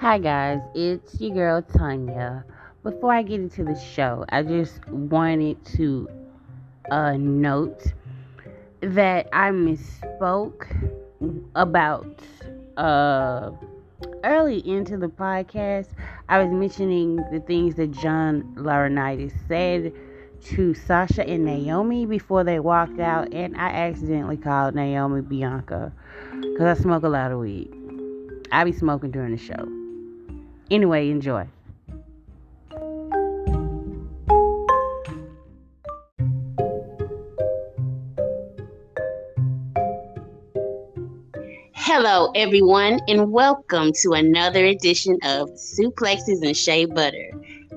Hi, guys, it's your girl Tonya. Before I get into the show, I just wanted to uh, note that I misspoke about uh, early into the podcast. I was mentioning the things that John Laurinaitis said to Sasha and Naomi before they walked out, and I accidentally called Naomi Bianca because I smoke a lot of weed. I be smoking during the show. Anyway, enjoy. Hello, everyone, and welcome to another edition of Suplexes and Shea Butter.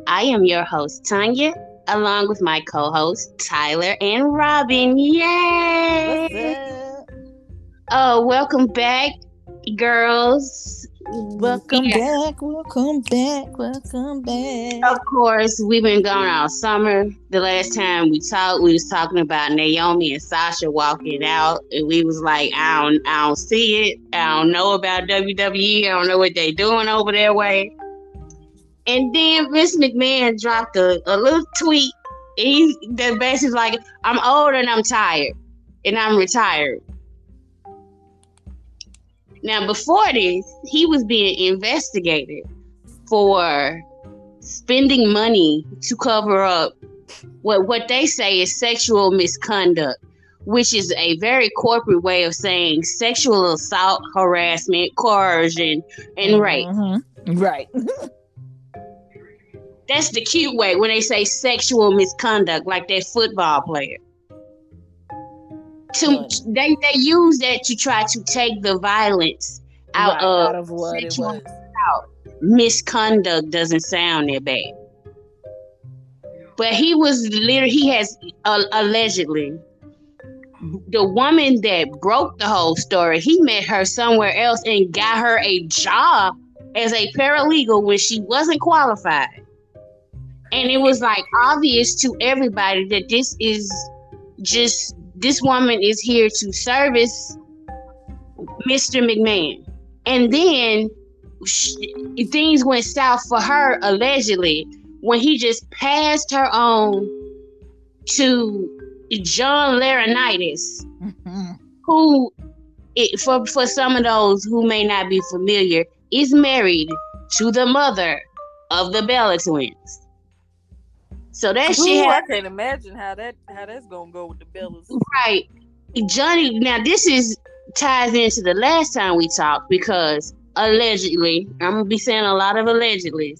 I am your host, Tonya, along with my co hosts, Tyler and Robyn. Yay! Oh, welcome back, girls. Welcome yeah. back, welcome back, welcome back. Of course, we've been gone all summer. The last time we talked, we was talking about Naomi and Sasha walking out, and we was like, I don't, I don't see it. I don't know about WWE. I don't know what they doing over their way. And then Vince McMahon dropped a, a little tweet. He that basically like, I'm old and I'm tired, and I'm retired. Now, before this, he was being investigated for spending money to cover up what what they say is sexual misconduct, which is a very corporate way of saying sexual assault, harassment, coercion, and rape. Mm-hmm. Right. That's the cute way when they say sexual misconduct, like that football player to they they use that to try to take the violence out, right, of, out of what it was. Out. Misconduct doesn't sound that bad. But he was literally he has uh, allegedly the woman that broke the whole story. He met her somewhere else and got her a job as a paralegal when she wasn't qualified. And it was like obvious to everybody that this is just this woman is here to service Mr. McMahon. And then she, things went south for her allegedly when he just passed her on to John Laurinaitis, mm-hmm. who, it, for for some of those who may not be familiar, is married to the mother of the Bella twins. So that Ooh, shit. I can't imagine how that how that's gonna go with the Bellas. Right, Johnny. Now this is ties into the last time we talked because allegedly, I'm gonna be saying a lot of allegedly.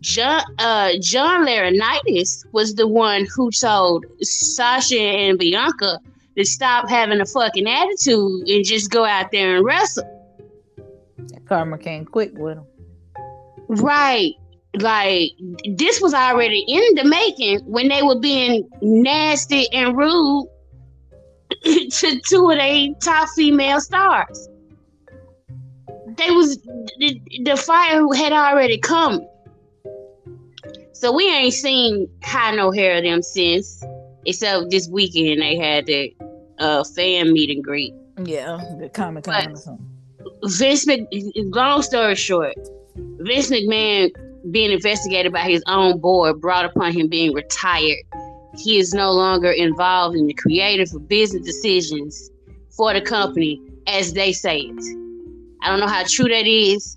John uh, John Laurinaitis was the one who told Sasha and Bianca to stop having a fucking attitude and just go out there and wrestle. Karma came quick with him. Right like this was already in the making when they were being nasty and rude to two of their top female stars. They was the, the fire had already come. So we ain't seen high no hair of them since, except this weekend they had the uh, fan meet and greet. Yeah, the Comic Con. Vince Mc, long story short, Vince McMahon being investigated by his own board brought upon him being retired. He is no longer involved in the creative or business decisions for the company as they say it. I don't know how true that is.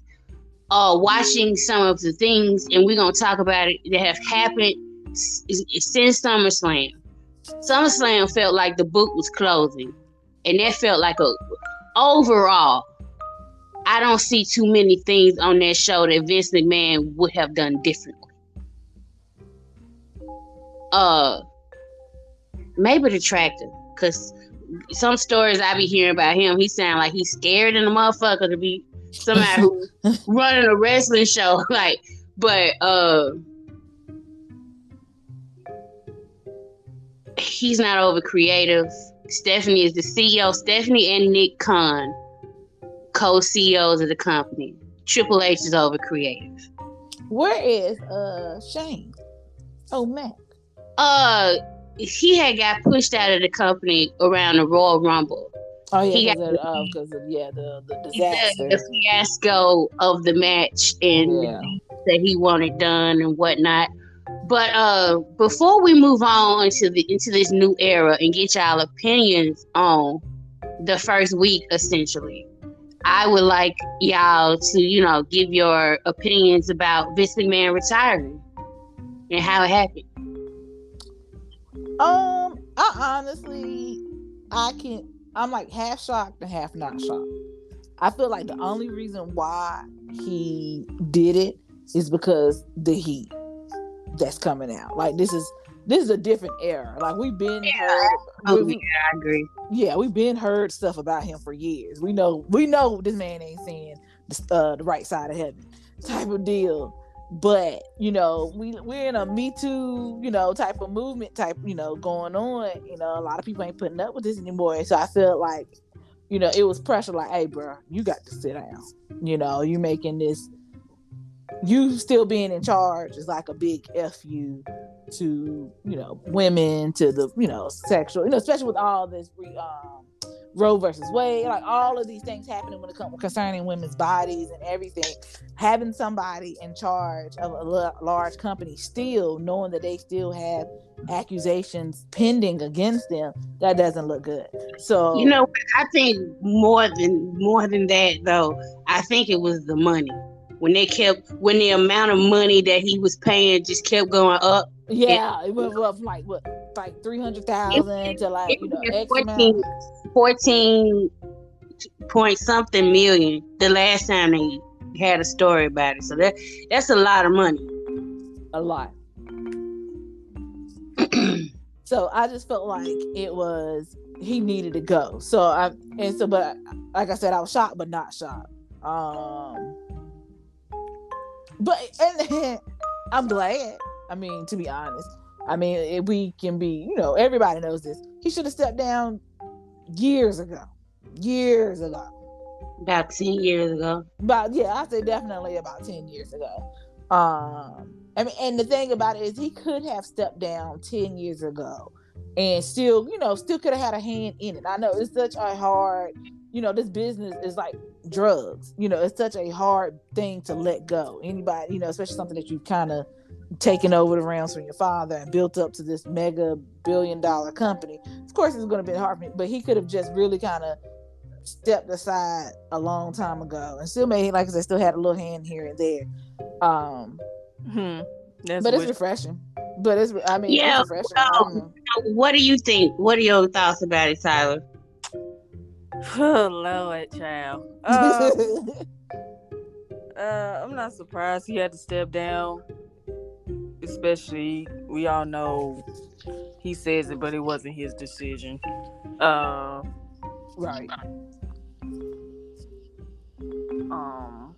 Uh, watching some of the things, and we're gonna talk about it that have happened since SummerSlam. SummerSlam felt like the book was closing, and that felt like a overall I don't see too many things on that show that Vince McMahon would have done differently. Uh, maybe the tractor, cause some stories I be hearing about him, he sound like he's scared in the motherfucker to be somebody who running a wrestling show. Like, but uh, he's not over creative. Stephanie is the CEO. Stephanie and Nick Khan co-CEOs of the company. Triple H is over creative. Where is uh Shane? Oh Mac. Uh he had got pushed out of the company around the Royal Rumble. Oh yeah, because of, uh, of yeah the the the, disaster. the fiasco of the match and Yeah. that he wanted done and whatnot. But uh, before we move on into the into this new era and get y'all opinions on the first week, essentially, I would like y'all to you know give your opinions about Vince McMahon retiring and how it happened. Um, I honestly, I can't. I'm like half shocked and half not shocked. I feel like the only reason why he did it is because the heat that's coming out. Like this is this is a different era. Like we've been heard. Oh we- yeah, I agree. yeah, we've been heard stuff about him for years. We know we know this man ain't seeing the, uh, the right side of heaven type of deal. But you know, we we're in a Me Too, you know, type of movement type, you know, going on. You know, a lot of people ain't putting up with this anymore. So I felt like, you know, it was pressure. Like, hey, bro, you got to sit down. You know, you're making this. You still being in charge is like a big f you to you know women to the you know sexual you know especially with all this um Roe versus Wade like all of these things happening when it comes concerning women's bodies and everything. Having somebody in charge of a large company still knowing that they still have accusations pending against them that doesn't look good. So You know, I think more than more than that though. I think it was the money when they kept when the amount of money that he was paying just kept going up. yeah it went up from like what like 300,000 to like you know was X 14, 14 point something million the last time they had a story about it. So that that's a lot of money. a lot so I just felt like it was he needed to go. So I and so but like I said, I was shocked but not shocked. Um but and I'm glad. I mean, to be honest. I mean, we can be, you know, everybody knows this. He should have stepped down years ago. Years ago. About ten years ago. About yeah, I say definitely about ten years ago. Um, I mean, and the thing about it is, he could have stepped down ten years ago, and still, you know, still could have had a hand in it. I know it's such a hard, you know, this business is like drugs. You know, it's such a hard thing to let go. Anybody, you know, especially something that you've kind of taken over the realms from your father and built up to this mega billion dollar company. Of course, it's going to be hard for me, but he could have just really kind of stepped aside a long time ago and still made like I said, still had a little hand here and there. Um, Hmm. That's but it's refreshing. But it's I mean Yeah, it's refreshing. I don't. What do you think? What are your thoughts about it, Tyler? Oh Lord, child. Uh, uh, I'm not surprised he had to step down. Especially, we all know he says it, but it wasn't his decision. Uh, right. um,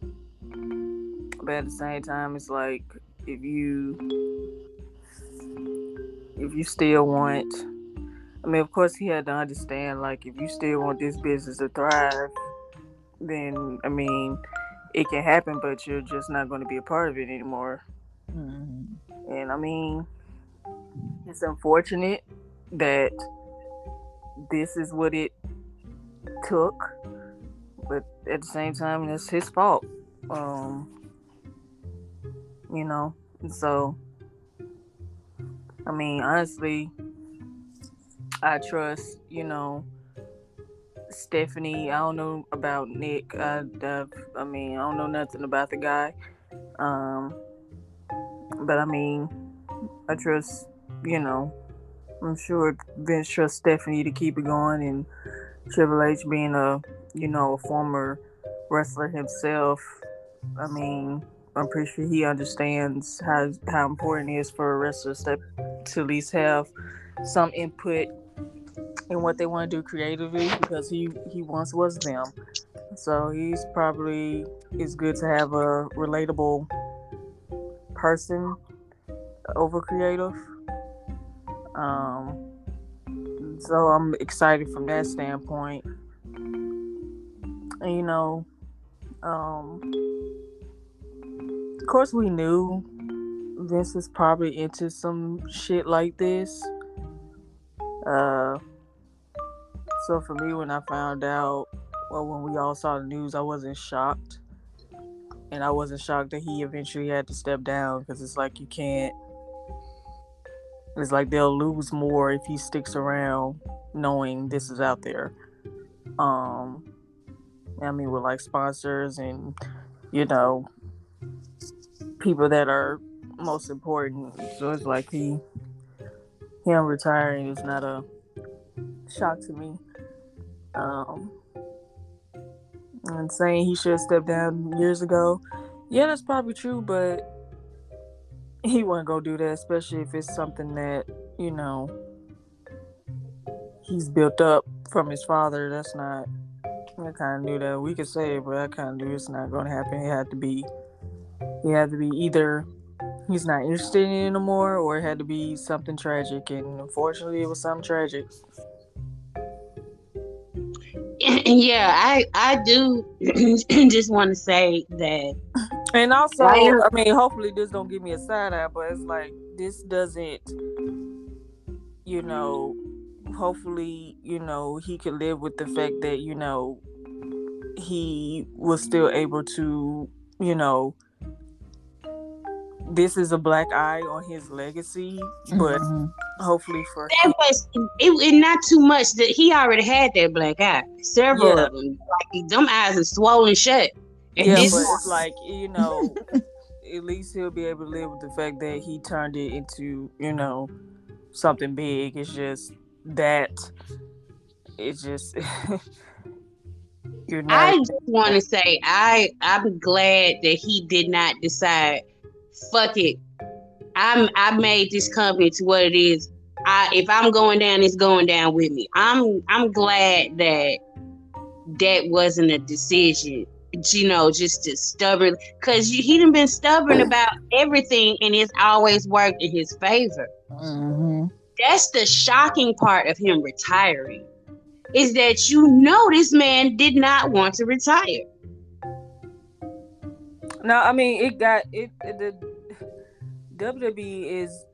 but at the same time, it's like if you if you still want, I mean, of course, he had to understand like if you still want this business to thrive, then I mean, it can happen, but you're just not going to be a part of it anymore. Mhm. And I mean, it's unfortunate that this is what it took, but at the same time, it's his fault. Um, you know, and so I mean, honestly, I trust, you know, Stephanie. I don't know about Nick. I, I, I mean, I don't know nothing about the guy. Um, but I mean, I trust, you know, I'm sure Vince trusts Stephanie to keep it going, and Triple H being a, you know, a former wrestler himself. I mean, I'm pretty sure he understands how how important it is for a wrestler to, to at least have some input in what they want to do creatively because he he once was them. So he's probably it's good to have a relatable person over creative. Um, so I'm excited from that standpoint. And, you know, um, of course we knew Vince is probably into some shit like this. Uh, So for me, when I found out, well, when we all saw the news, I wasn't shocked, and I wasn't shocked that he eventually had to step down because it's like you can't. It's like they'll lose more if he sticks around, knowing this is out there. Um, I mean, with like sponsors and you know people that are most important. So it's like he him retiring is not a shock to me. Um, and saying he should have stepped down years ago, yeah, that's probably true, but he wouldn't go do that, especially if it's something that you know he's built up from his father. That's not. I kind of knew that we could say it, but I kind of knew it's not going to happen. It had to be. It had to be either he's not interested in anymore, or it had to be something tragic, and unfortunately, it was something tragic. yeah, I I do just want to say that. And also, I mean, hopefully this don't give me a side eye, but it's like this doesn't, you know, hopefully, you know, he could live with the fact that you know he was still able to, you know, this is a black eye on his legacy, but mm-hmm. hopefully for that was it, it, not too much that he already had that black eye. Several yeah. of them, like them eyes are swollen shut. And yeah, this but it's like you know, at least he'll be able to live with the fact that he turned it into you know something big. It's just that it's just. Not- I just want to say I I'm glad that he did not decide fuck it. I'm I made this company to what it is. I if I'm going down, it's going down with me. I'm I'm glad that that wasn't a decision. You know, just to stubborn because he done been stubborn about everything, and it's always worked in his favor. Mm-hmm. That's the shocking part of him retiring, is that you know this man did not want to retire. No, I mean it got it. The WWE is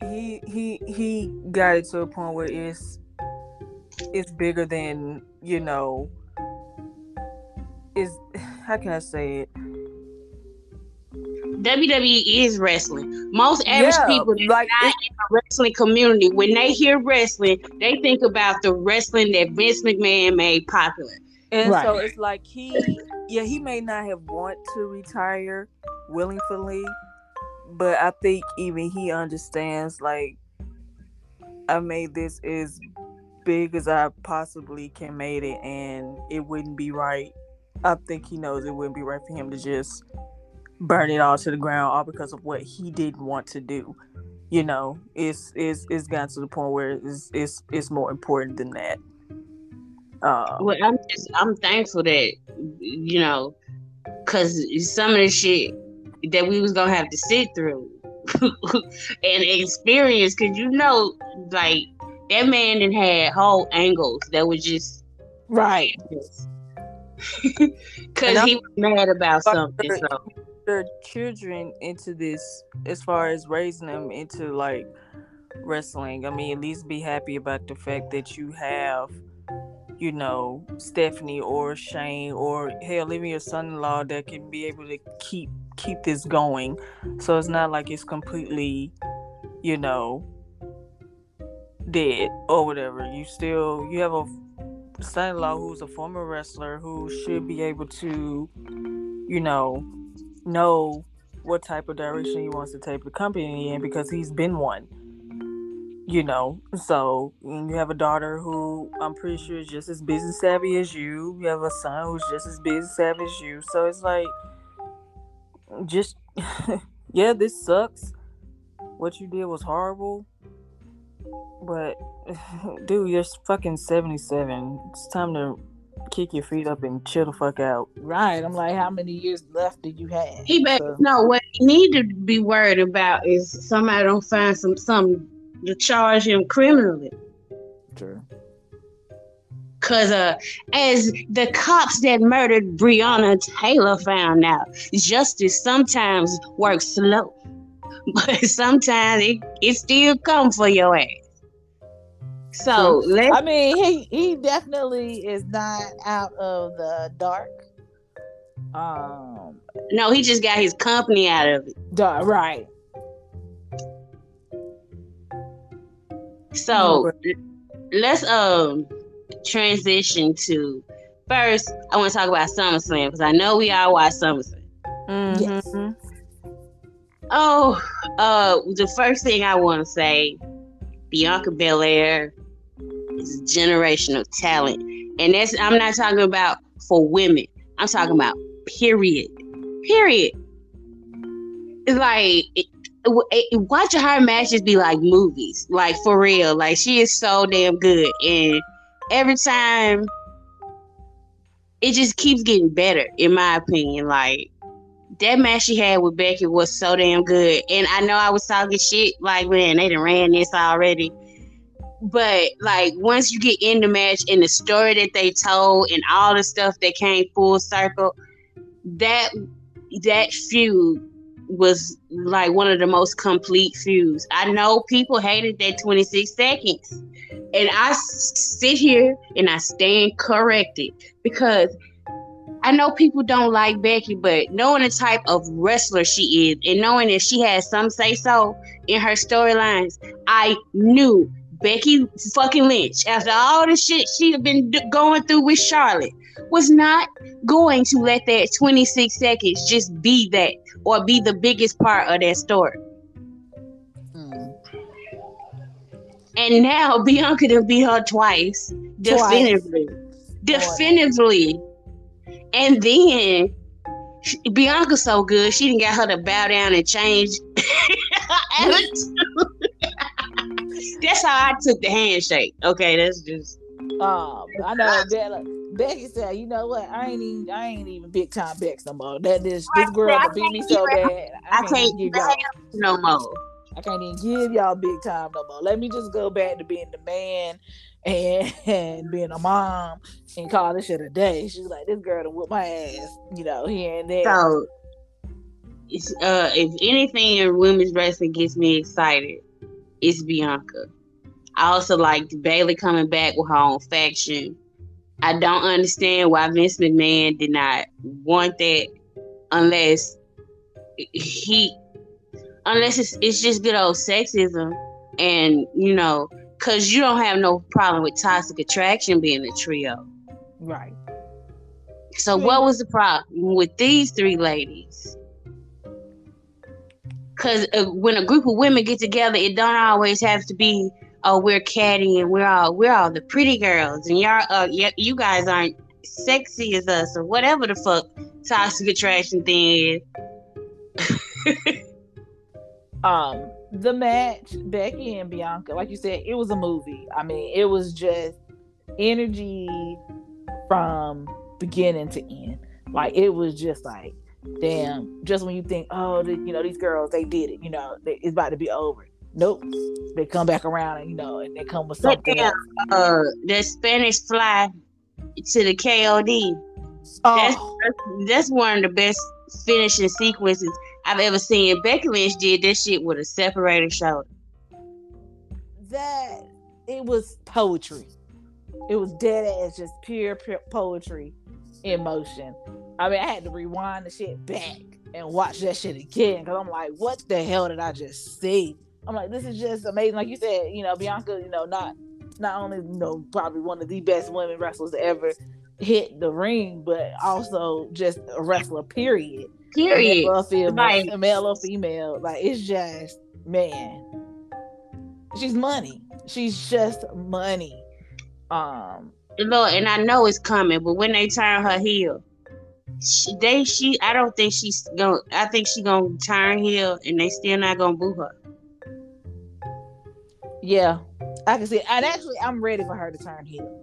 he he he got it to a point where it's it's bigger than you know. Is how can I say it? WWE is wrestling. Most average yeah, people like not in the wrestling community, when they hear wrestling, they think about the wrestling that Vince McMahon made popular. And right. so it's like he, yeah, he may not have want to retire willingly, but I think even he understands like I made this as big as I possibly can made it, and it wouldn't be right. I think he knows it wouldn't be right for him to just burn it all to the ground all because of what he didn't want to do. You know, it's it's it's gotten to the point where it's it's it's more important than that. Uh, well, I'm just I'm thankful that you know, cause some of the shit that we was gonna have to sit through and experience, cause you know, like that man didn't had whole angles that was just right. Cause he was mad about something. So their children into this as far as raising them into like wrestling. I mean, at least be happy about the fact that you have, you know, Stephanie or Shane or hell, even your son-in-law that can be able to keep keep this going. So it's not like it's completely, you know, dead or whatever. You still you have a son-in-law who's a former wrestler who should be able to, you know, know what type of direction he wants to take the company in because he's been one. You know, so you have a daughter who I'm pretty sure is just as business savvy as you. You have a son who's just as business savvy as you. So it's like, just yeah, this sucks. What you did was horrible. But dude, you're fucking 77. It's time to kick your feet up and chill the fuck out. Right. I'm like, how many years left do you have? He bet so. no. What he need to be worried about is somebody don't find some some to charge him criminally. Sure. Cause uh, as the cops that murdered Breonna Taylor found out, justice sometimes works slow, but sometimes it, it still come for your ass. So let's I mean, he he definitely is not out of the dark. Um, no, he just got his company out of it. dark, right? So let's um transition to first. I want to talk about SummerSlam because I know we all watch SummerSlam. Yes. Mhm. Oh, uh, the first thing I want to say, Bianca Belair is a generational talent, and that's I'm not talking about for women. I'm talking about period, period. It's like it, Eh, watching her matches be like movies, like for real. Like she is so damn good, and every time it just keeps getting better, in my opinion. Like that match she had with Becky was so damn good. And I know I was talking shit like, man, they done ran this already. But like once you get in the match and the story that they told and all the stuff that came full circle, that that feud was like one of the most complete feuds. I know people hated that 26 seconds. And I sit here and I stand corrected because I know people don't like Becky, but knowing the type of wrestler she is and knowing that she has some say so in her storylines, I knew Becky fucking Lynch, after all the shit she had been going through with Charlotte, was not going to let that 26 seconds just be that or be the biggest part of that story. Mm. And now Bianca done beat her twice, definitively. Definitively. And then she- Bianca's so good, she didn't get her to bow down and change her attitude. That's how I took the handshake. Okay, that's just Um, I know Bella, Becky said, "You know what? I ain't even, I ain't even big time Bex no more. That this this girl I beat me so bad. I I can't, can't give y'all. no more. I can't even give y'all big time no more. Let me just go back to being the man and, and being a mom and call this shit a day. She's like, this girl to whoop my ass, you know, here and there. So, it's, uh, if anything in women's wrestling gets me excited, it's Bianca. I also like Bayley coming back with her own faction. I don't understand why Vince McMahon did not want that unless he, unless it's, it's just good old sexism and, you know, because you don't have no problem with toxic attraction being a trio. right. So what was the problem with these three ladies? Because uh, when a group of women get together, it don't always have to be, oh, we're catty and we're all we're all the pretty girls, and y'all, uh, y- you guys aren't sexy as us, or whatever the fuck toxic attraction thing is. Um, the match, Becky and Bianca, like you said, it was a movie. I mean, it was just energy from beginning to end. Like it was just like, damn. Just when you think, oh, the, you know, these girls, they did it. You know, they, it's about to be over. Nope. They come back around and you know, and they come with something damn, else. uh, the Spanish fly to the KOD. That's, Oh, that's one of the best finishing sequences I've ever seen. Becky Lynch did that shit with a separated shoulder. that it was poetry. It was dead ass, just pure, pure poetry in motion. I mean, I had to rewind the shit back and watch that shit again because I'm like, what the hell did I just see? I'm like, this is just amazing. Like you said, you know, Bianca, you know, not not only you know probably one of the best women wrestlers to ever hit the ring, but also just a wrestler. Period. Period. Male or female, Like- male or female. Like it's just man. She's money. She's just money. Um Lord, and I know it's coming, but when they turn her heel, she, they she I don't think she's gonna. I think she gonna turn heel, and they still not gonna boo her. Yeah. I can see and actually I'm ready for her to turn heel.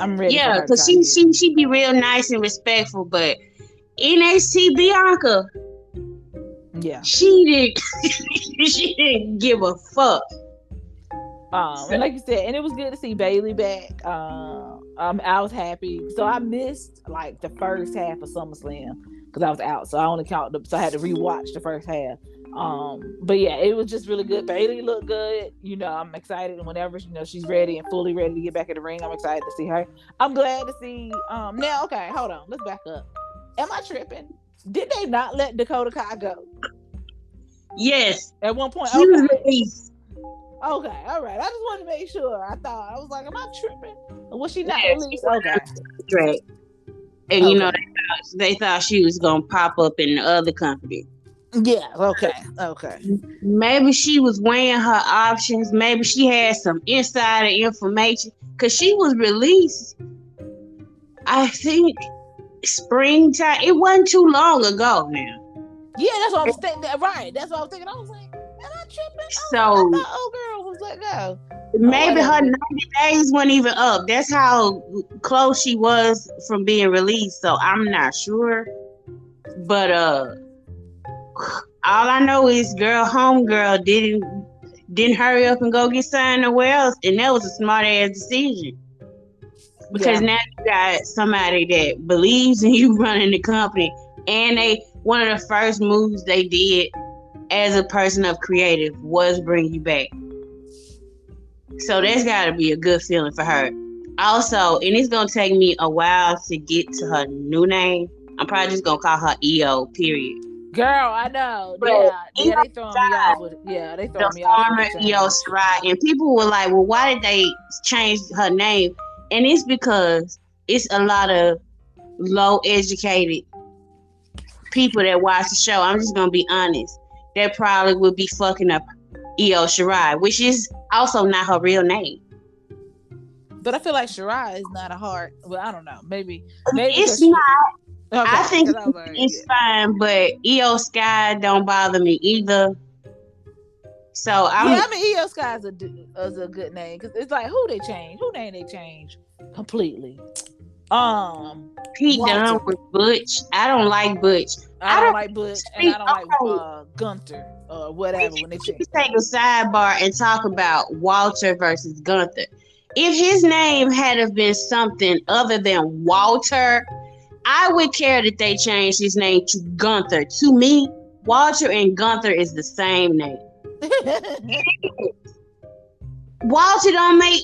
I'm ready yeah, for her to because she heel. she she be real nice and respectful, but NXT Bianca, yeah. she didn't she didn't give a fuck. Um, and like you said, and it was good to see Bayley back. Um, um, I was happy. So I missed like the first half of SummerSlam because I was out. So I only counted. The, so I had to rewatch the first half. Um, but yeah, it was just really good. Bayley looked good. You know, I'm excited. And whenever you know she's ready and fully ready to get back in the ring, I'm excited to see her. I'm glad to see. Um, now okay, hold on, let's back up. Am I tripping? Did they not let Dakota Kai go Yes, at one point? she Okay. was released. Okay, all right. I just wanted to make sure. I thought I was like, am I tripping? Was she not she released? Okay. Correct. And you know they thought, they thought she was gonna pop up in the other company. Yeah. Okay. Okay. Maybe she was weighing her options. Maybe she had some insider information because she was released. I think springtime. It wasn't too long ago now. Yeah, that's what I was thinking. Right. That's what I was thinking. I was like, am I tripping? So- I old girl was let go. Maybe her whatever. 90 days weren't even up. That's how close she was from being released. So I'm not sure. But uh all I know is girl homegirl didn't didn't hurry up and go get signed nowhere else. And that was a smart ass decision. Because Yeah. now you got somebody that believes in you running the company. And they one of the first moves they did as a person of creative was bring you back. So that's got to be a good feeling for her. Also, and it's gonna take me a while to get to her new name. I'm probably just gonna call her Io. Period. Girl, I know. But yeah, yeah, they throwing me off with. Yeah, they throwing The me off. former with the Iyo change. And people were like, "Well, why did they change her name?" And it's because it's a lot of low educated people that watch the show. I'm just gonna be honest. That probably would be fucking up Io Shirai, which is also not her real name. But I feel like Shirai is not a hard. Well, I don't know. Maybe. Maybe It's not. Okay, I think I was like, it's fine, but Iyo Sky don't bother me either. So I'm yeah, I mean, Iyo Sky is a, d- is a good name because it's like who they change, who name they change completely. Um, Pete Walter. Dunne with Butch. I don't like Butch. I, I don't don't- like Butch and I don't like okay. uh, Gunther or whatever when they change. Let's take a sidebar and talk about Walter versus Gunther. If his name had have been something other than Walter, I would care that they changed his name to Gunther. To me, Walter and Gunther is the same name. Walter don't make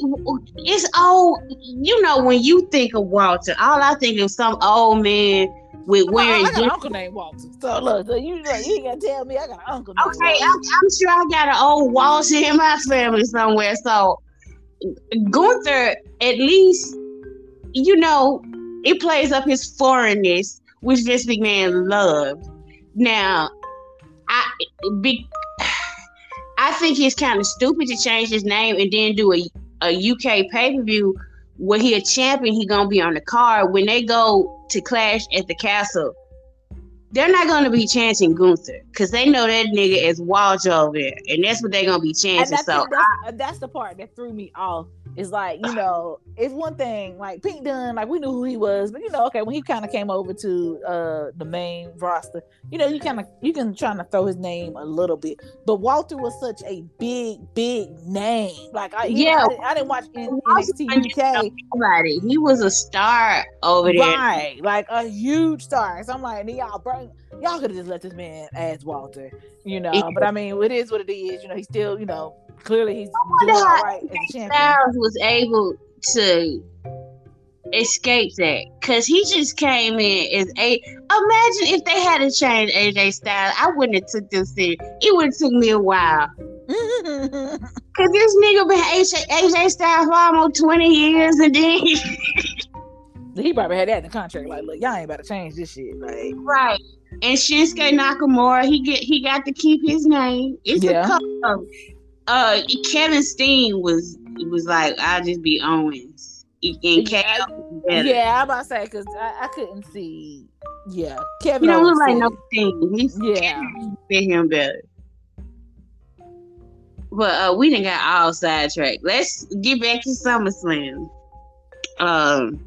it's old. You know when you think of Walter, all I think of some old man with I, wearing. I got an uncle named Walter. So look, so you you ain't gotta tell me I got an uncle. Okay. I'm, I'm sure I got an old Walter in my family somewhere. So Gunther, at least, you know, it plays up his foreignness, which this big man loved. Now, I be, I think it's kind of stupid to change his name and then do a, a UK pay per view where he a champion. He gonna be on the card when they go to clash at the castle. They're not gonna be chanting Gunther because they know that nigga is over there, and that's what they're gonna be chanting. that's, So that's, that's the part that threw me off. Is like you know, it's one thing like Pete Dunne, like we knew who he was, but you know, okay, when he kind of came over to uh the main roster, you know, you kind of you can try to throw his name a little bit, but Walter was such a big, big name. Like I, you know, Yeah. I, didn't, I didn't watch N- NXT UK. nobody, he was a star over there. Right, like a huge star. So I'm like, y'all bring y'all could have just let this man as Walter, you know. But I mean, it is what it is. You know, he's still, you know, clearly he's doing all how right as a champion. Styles was able to escape that because he just came in as a. Imagine if they had to change AJ Styles, I wouldn't have took this serious. It would have took me a while. Cause this nigga been AJ, AJ Styles for almost twenty years, and then he probably had that in the contract. Like, look, y'all ain't about to change this shit. Like, right. And Shinsuke Nakamura, he get he got to keep his name. It's Yeah. a couple of, uh Kevin Steen was was like I'll just be Owens. And Yeah, was better. yeah, I'm about to say because I, I couldn't see. Yeah, Kevin. don't look like no Steen. He's Yeah. fit him better. But uh, we didn't got all sidetracked. Let's get back to SummerSlam. Um,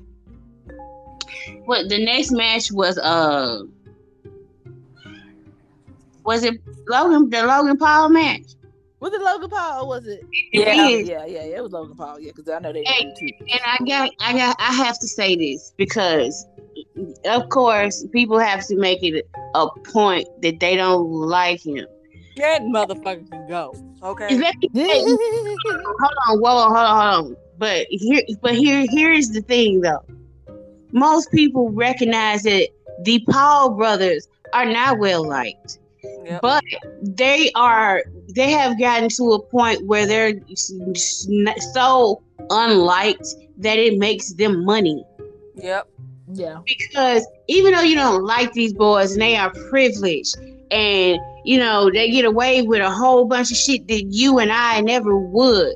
what the next match was? Uh, was it Logan? The Logan Paul match? Was it Logan Paul or was it? Yeah. yeah, yeah, yeah. It was Logan Paul. Yeah, because I know they Hey, did too. And I got, I got, I have to say this because, of course, people have to make it a point that they don't like him. That motherfucker can go. Okay. Is that- hey, hold on, whoa, whoa, hold on, hold on. But here, but here, here is the thing, though. Most people recognize that the Paul brothers are not well liked, Yep. but they are. They have gotten to a point where they're s- s- so unliked that it makes them money. Yep. yeah. because even though you don't like these boys and they are privileged and you know they get away with a whole bunch of shit that you and I never would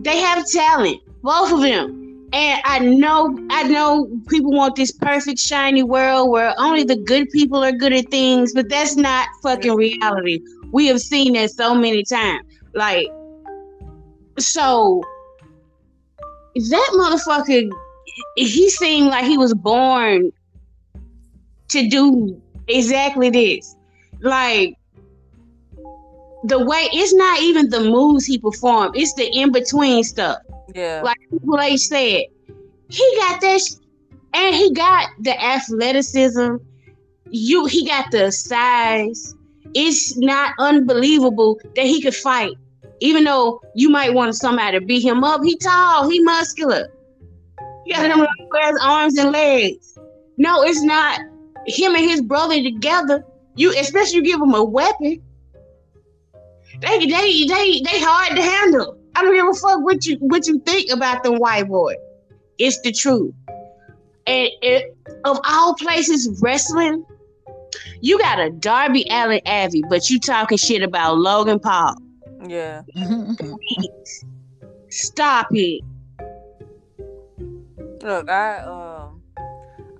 they have talent both of them and I know I know people want this perfect shiny world where only the good people are good at things but that's not fucking reality we have seen that so many times like so that motherfucker he seemed like he was born to do exactly this. Like the way it's not even the moves he performed, it's the in between stuff. Yeah. Like Triple H said, he got that, sh- and he got the athleticism. You, he got the size. It's not unbelievable that he could fight, even though you might want somebody to beat him up. He tall, he muscular. He got them long arms and legs. No, it's not him and his brother together. You, especially you give him a weapon. They, they, they, they hard to handle. I don't give a fuck what you what you think about the white boy. It's the truth. And it, of all places, wrestling, you got a Darby Allin Abbey, but you talking shit about Logan Paul. Yeah. Stop it. Look, I um,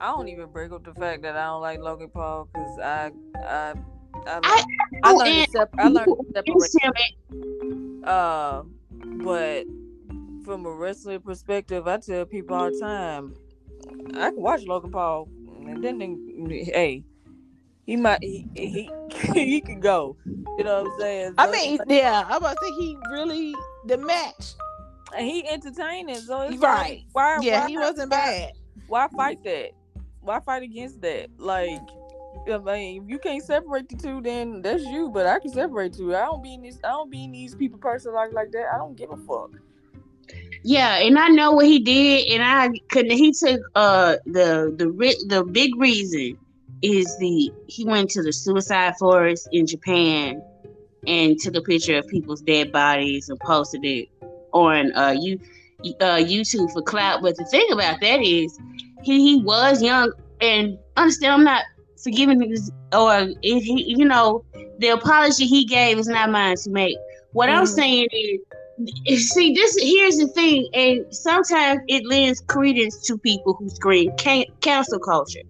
I don't even break up the fact that I don't like Logan Paul because I I I, I- I, learned and- to sep- I learned to separate. Uh, but from a wrestling perspective, I tell people all the time, I can watch Logan Paul, and then, then hey, he might he he he can go. You know what I'm saying? I mean, yeah, I'm about to say he really the match. and he entertaining. So it's Right. Like, why? Yeah, why, he wasn't why- bad. Why fight that? Why fight against that? Like. I mean, if you can't separate the two, then that's you. But I can separate two. I don't be in this. I don't be in these people person like like that. I don't give a fuck. Yeah, and I know what he did, and I couldn't. He took uh the the the big reason is the he went to the suicide forest in Japan and took a picture of people's dead bodies and posted it on uh you uh YouTube for clout. But the thing about that is he he was young and understand. I'm not forgiving or if he you know the apology he gave is not mine to make. What I'm Mhm. saying is see this here's the thing and sometimes it lends credence to people who scream can- cancel culture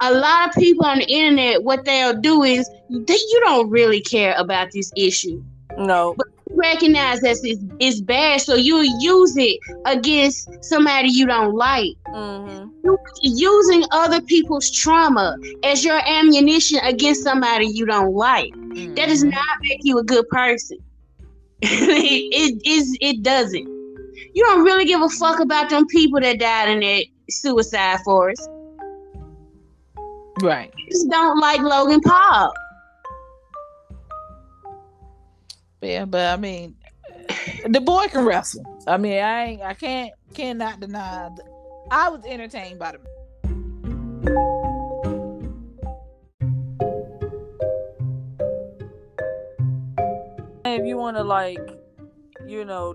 a lot of people on the internet what they'll do is they, you don't really care about this issue No, recognize that it's, it's bad so you use it against somebody you don't like hmm using other people's trauma as your ammunition against somebody you don't like that does Mhm. not make you a good person. it is. It doesn't. You don't really give a fuck about them people that died in that suicide forest. right. You just don't like Logan Paul. Yeah, but I mean, the boy can wrestle. I mean, I ain't, I can't cannot deny. th- I was entertained by the. if you want to like, you know,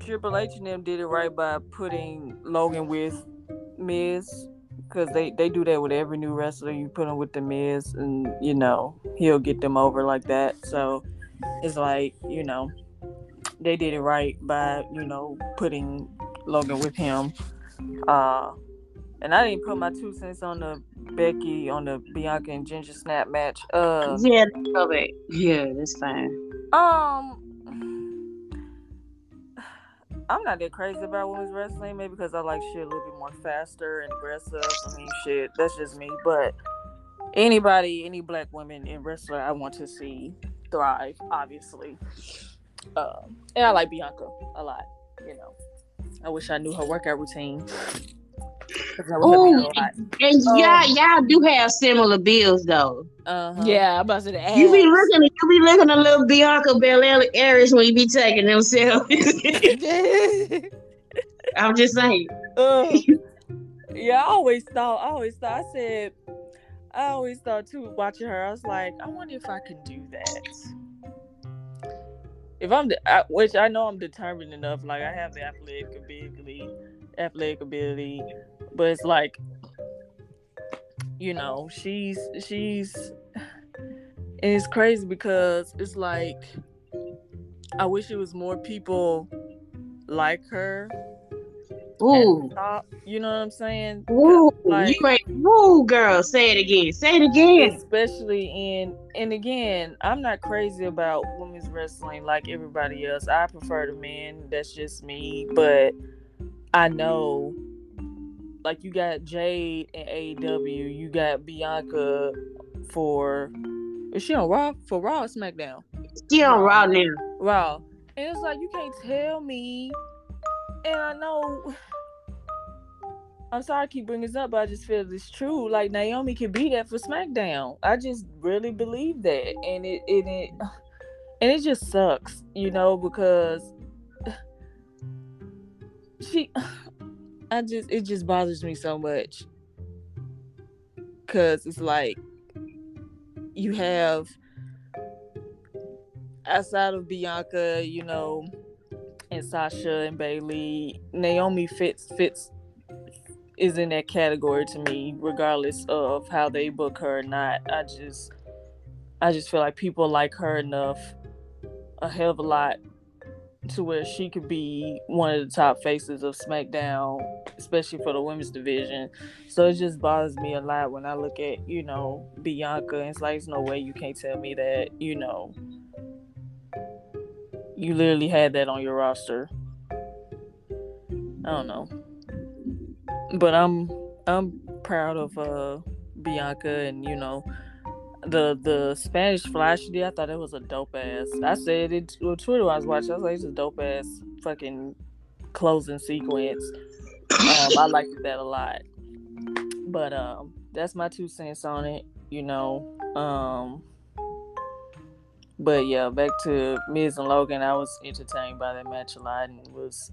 Triple H and them did it right by putting Logan with Miz, because they they do that with every new wrestler. You put him with the Miz, and you know he'll get them over like that. So it's like you know they did it right by you know putting Logan with him. Uh, and I didn't put my two cents on the Becky on the Bianca and Ginger Snap match. Uh, Yeah, that's okay. Yeah, that's fine. Um, I'm not that crazy about women's wrestling, maybe because I like shit a little bit more faster and aggressive. I mean, shit, that's just me. But anybody, any black women in wrestling, I want to see thrive, obviously. Um, and I like Bianca a lot. You know, I wish I knew her workout routine. I would help me Ooh, out a lot. and Um, y'all, y'all do have similar bills though. Uh-huh. Yeah, I'm about to say You be abs. looking, you be looking a little Bianca Belair-ish when you be taking them selfies. I'm just saying. Uh, yeah, I always thought, I always thought, I said, I always thought too, watching her, I was like, I wonder if I can do that. If I'm, de- I, which I know I'm determined enough, like I have the athletic ability, athletic ability, but it's like, you know, she's, she's, and it's crazy because it's like, I wish it was more people like her Ooh. top. You know what I'm saying? Woo, Like- you ain't woo, girl. Say it again. Say it again. Especially in and again, I'm not crazy about women's wrestling like everybody else. I prefer the men. That's just me. But I know like you got Jade and AEW, you got Bianca for is she on Raw for Raw or SmackDown? She on Raw now. Raw. And it's like you can't tell me. And I know. I'm sorry I keep bringing this up, but I just feel it's true. Like Naomi can be that for SmackDown. I just really believe that, and it and it and it just sucks, you know, because she. I just it just bothers me so much because it's like you have outside of Bianca, you know, and Sasha and Bayley, Naomi fits fits is in that category to me, regardless of how they book her or not. I just I just feel like people like her enough a hell of a lot to where she could be one of the top faces of SmackDown, especially for the women's division. So it just bothers me a lot when I look at, you know, Bianca and it's like there's no way you can't tell me that, you know, you literally had that on your roster. I don't know. But I'm I'm proud of uh Bianca and you know the the Spanish flash she I thought it was a dope ass. I said it on Twitter I was watching. I was like, it's a dope ass fucking closing sequence. Um, I liked that a lot. But um, that's my two cents on it. You know, um, but yeah, back to Miz and Logan. I was entertained by that match a lot and was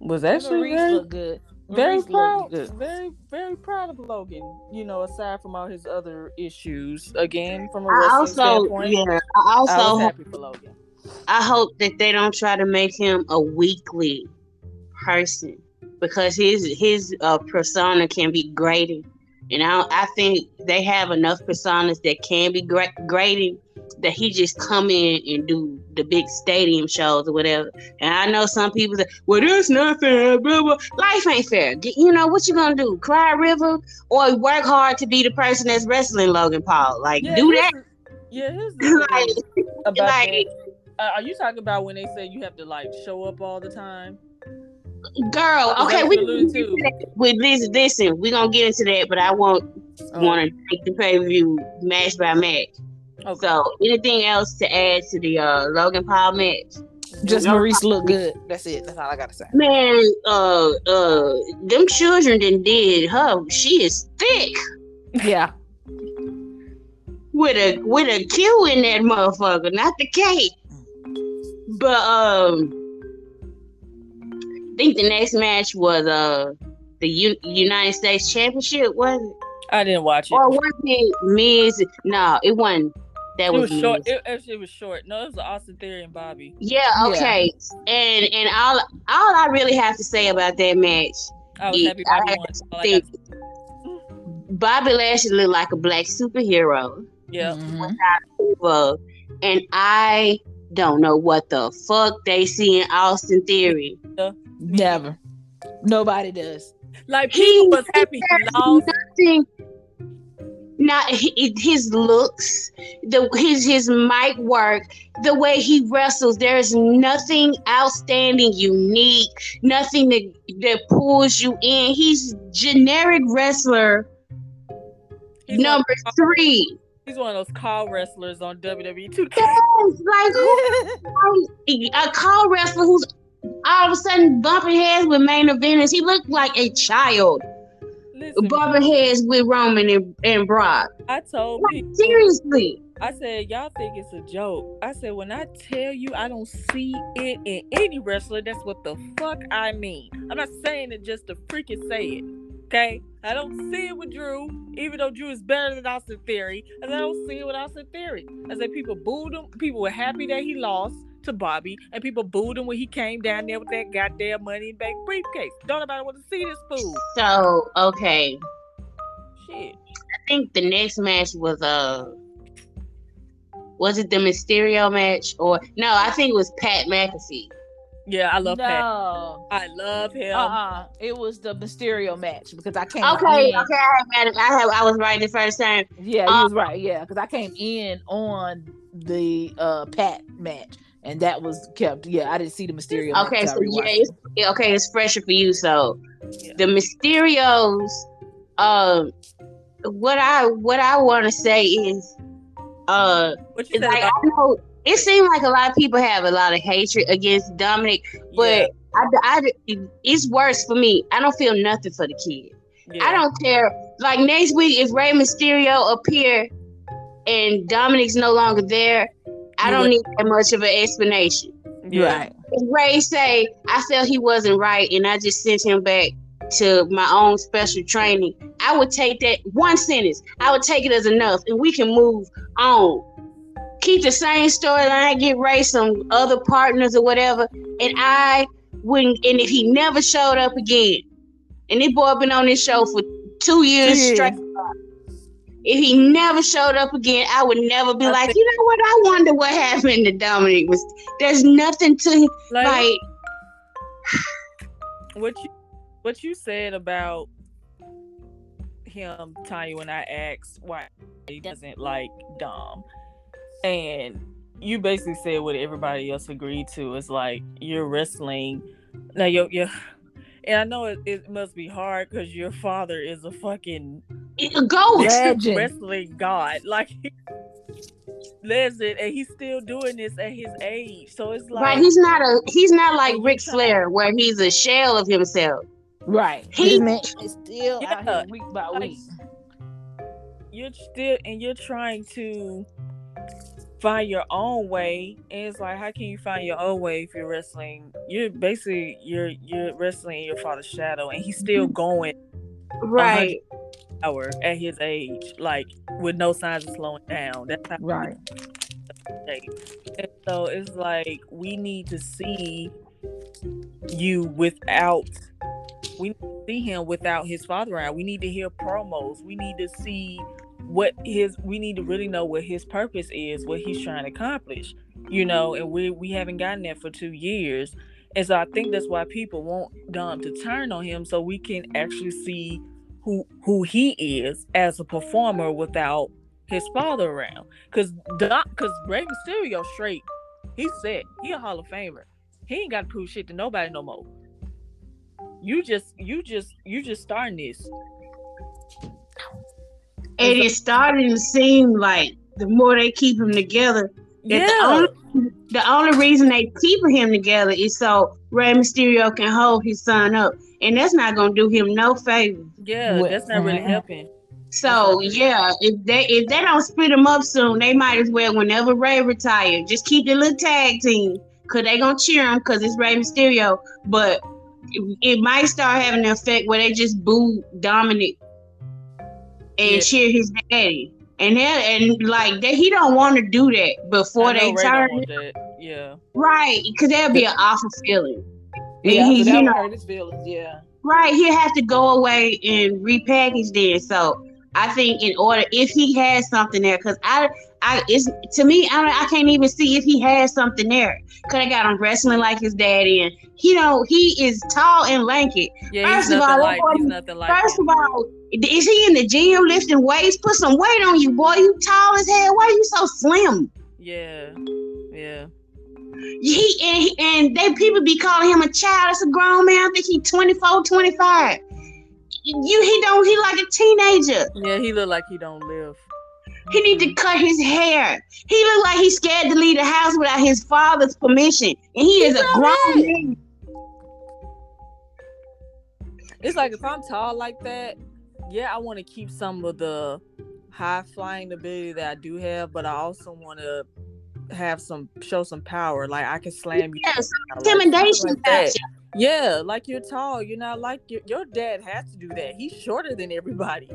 was actually Maryse very, good. very Maryse proud, good. very very proud of Logan. You know, aside from all his other issues, again from a I wrestling also, standpoint, yeah, I I also, was hope, happy for Logan. I hope that they don't try to make him a weekly person because his his uh, persona can be graded, and I I think they have enough personas that can be gra- graded that he just come in and do the big stadium shows or whatever. And I know some people say, "Well, that's not fair." Blah, blah. Life ain't fair. You know what you gonna do? Cry river or work hard to be the person that's wrestling Logan Paul? Like Yeah, do that. Yeah, like, about like. Uh, are you talking about when they say you have to like show up all the time? girl. Okay, we what you're alluding to? with this. Listen, we gonna get into that, but I won't want to take the pay per view match by match. Okay. So, anything else to add to the uh, Logan Paul match? Just No. Maryse look good. That's it. That's all I gotta say. Man, uh, uh, them children done did her. She is thick Yeah. with a with a Q in that motherfucker, not the K. But um, I think the next match was uh the U- United States Championship, was it? I didn't watch it. Or was it Miz? No, it wasn't. That it was, was short. It actually was short. No, it was Austin Theory and Bobby. Yeah, Yeah. okay. And and all all I really have to say about that match, I was happy I Bobby won. to think- Bobby Lashley looked like a black superhero. Yeah. Mhm. And I don't know what the fuck they see in Austin Theory. Never. Nobody does. Like He was happy he lost. Nothing. Not his looks, the his his mic work, the way he wrestles. There's nothing outstanding, unique, nothing that that pulls you in. He's generic wrestler He's one, number three. he's one of those CAW wrestlers on WWE 2K. Yes, like who, a CAW wrestler who's all of a sudden bumping heads with main eventers. He looked like a child. Listen, heads with Roman and, and Brock. I told Like, people, seriously. I said, y'all think it's a joke. I said, when I tell you I don't see it in any wrestler, that's what the fuck I mean. I'm not saying it just to freaking say it. Okay? I don't see it with Drew, even though Drew is better than Austin Theory. And I don't see it with Austin Theory. I said people booed him. People were happy that he lost to Bobby, and people booed him when he came down there with that goddamn money bank briefcase. Don't nobody want to see this fool. So, okay. Shit. I think the next match was uh was it the Mysterio match or no, I think it was Pat McAfee. Yeah, I love Pat. no. I love him. Uh-uh. It was the Mysterio match because I came Okay, in. okay, I had I have I was right the first time. Yeah, he Uh, was right. Yeah, because I came in on the uh Pat match, and that was kept. Yeah, I didn't see the Mysterio. Okay, so yeah, it's, okay, it's fresher for you. So Yeah. the Mysterios, um, what I what I want to say is, uh, What you it's I know it seemed like a lot of people have a lot of hatred against Dominic, but I, I, it's worse for me. I don't feel nothing for the kid. yeah, I don't care. Like next week, if Rey Mysterio appear and Dominic's no longer there, I don't need that much of an explanation. yeah. Right. Rey say I felt he wasn't right and I just sent him back to my own special training, I would take that one sentence. I would take it as enough, and we can move on. Keep the same storyline, get Rey some other partners or whatever, and I wouldn't. And if he never showed up again, and this boy been on this show for two years Two years. straight. If he never showed up again, I would never be like, you know what? I wonder what happened to Dominic. Was there's nothing to Like, like what you what you said about him, Tonya, when I asked why he doesn't like Dom, and you basically said what everybody else agreed to is like you're wrestling. Now you're, you're and I know it, it must be hard because your father is a fucking a goat. Legend. wrestling god, like. Listen, and he's still doing this at his age, so it's like Right, he's not a he's not like you Ric Flair where he's a shell of himself. Right. He- This man is still out here week by Like, week. you're still and you're trying to find your own way and it's like how can you find your own way if you're wrestling you're basically you're you're wrestling in your father's shadow and he's still mm-hmm. going Right. hour at his age like with no signs of slowing down that's how Right. and so it's like we need to see you without we need to see him without his father around. We need to hear promos. We need to see what his we need to really know what his purpose is, what he's trying to accomplish. You know, and we we haven't gotten that for two years. And so I think that's why people want Dom to turn on him so we can actually see who who he is as a performer without his father around. Cause Doc, cause Rey Mysterio straight, he's set. He a Hall of Famer. He ain't got to prove shit to nobody no more. You just, you just, you just starting this. And it's starting to seem like the more they keep him together, Yeah, the only the only reason they keep him together is so Rey Mysterio can hold his son up. And that's not gonna do him no favor. yeah, Well, that's not really helping. So yeah, if they if they don't split him up soon, they might as well whenever Rey retire, just keep the little tag team. Cause they gonna cheer him cause it's Rey Mysterio. But it, it might start having an effect where they just boo Dominic and Yeah. cheer his daddy. And then and like that he don't want to do that before they Rey turn. Yeah, right, cause that'd be an awful feeling. Yeah, he- that you know- hurt his feelings. Yeah. Right, he'll have to go away and repackage then. So I think in order if he has something there, because I I it's to me I don't, I can't even see if he has something there. Cause I got him wrestling like his daddy, and he don't he is tall and lanky. yeah. He's First of all, like. He's boy- like. First him. of all, is he in the gym lifting weights? Put some weight on you, boy. You tall as hell. Why are you so slim? Yeah, yeah. He and, and they people be calling him a child. It's a grown man. I think he 24, 25. You he don't he like a teenager. Yeah, he look like he don't live. He need to mm-hmm. cut his hair. He look like he's scared to leave the house without his father's permission. And he is a grown man. It's like if I'm tall like that, yeah, I want to keep some of the high flying ability that I do have, but I also want to have some show some power. Like I can slam you. Yes, intimidation like. Yeah, like you're tall. You're not like your, your dad has to do that. He's shorter than everybody.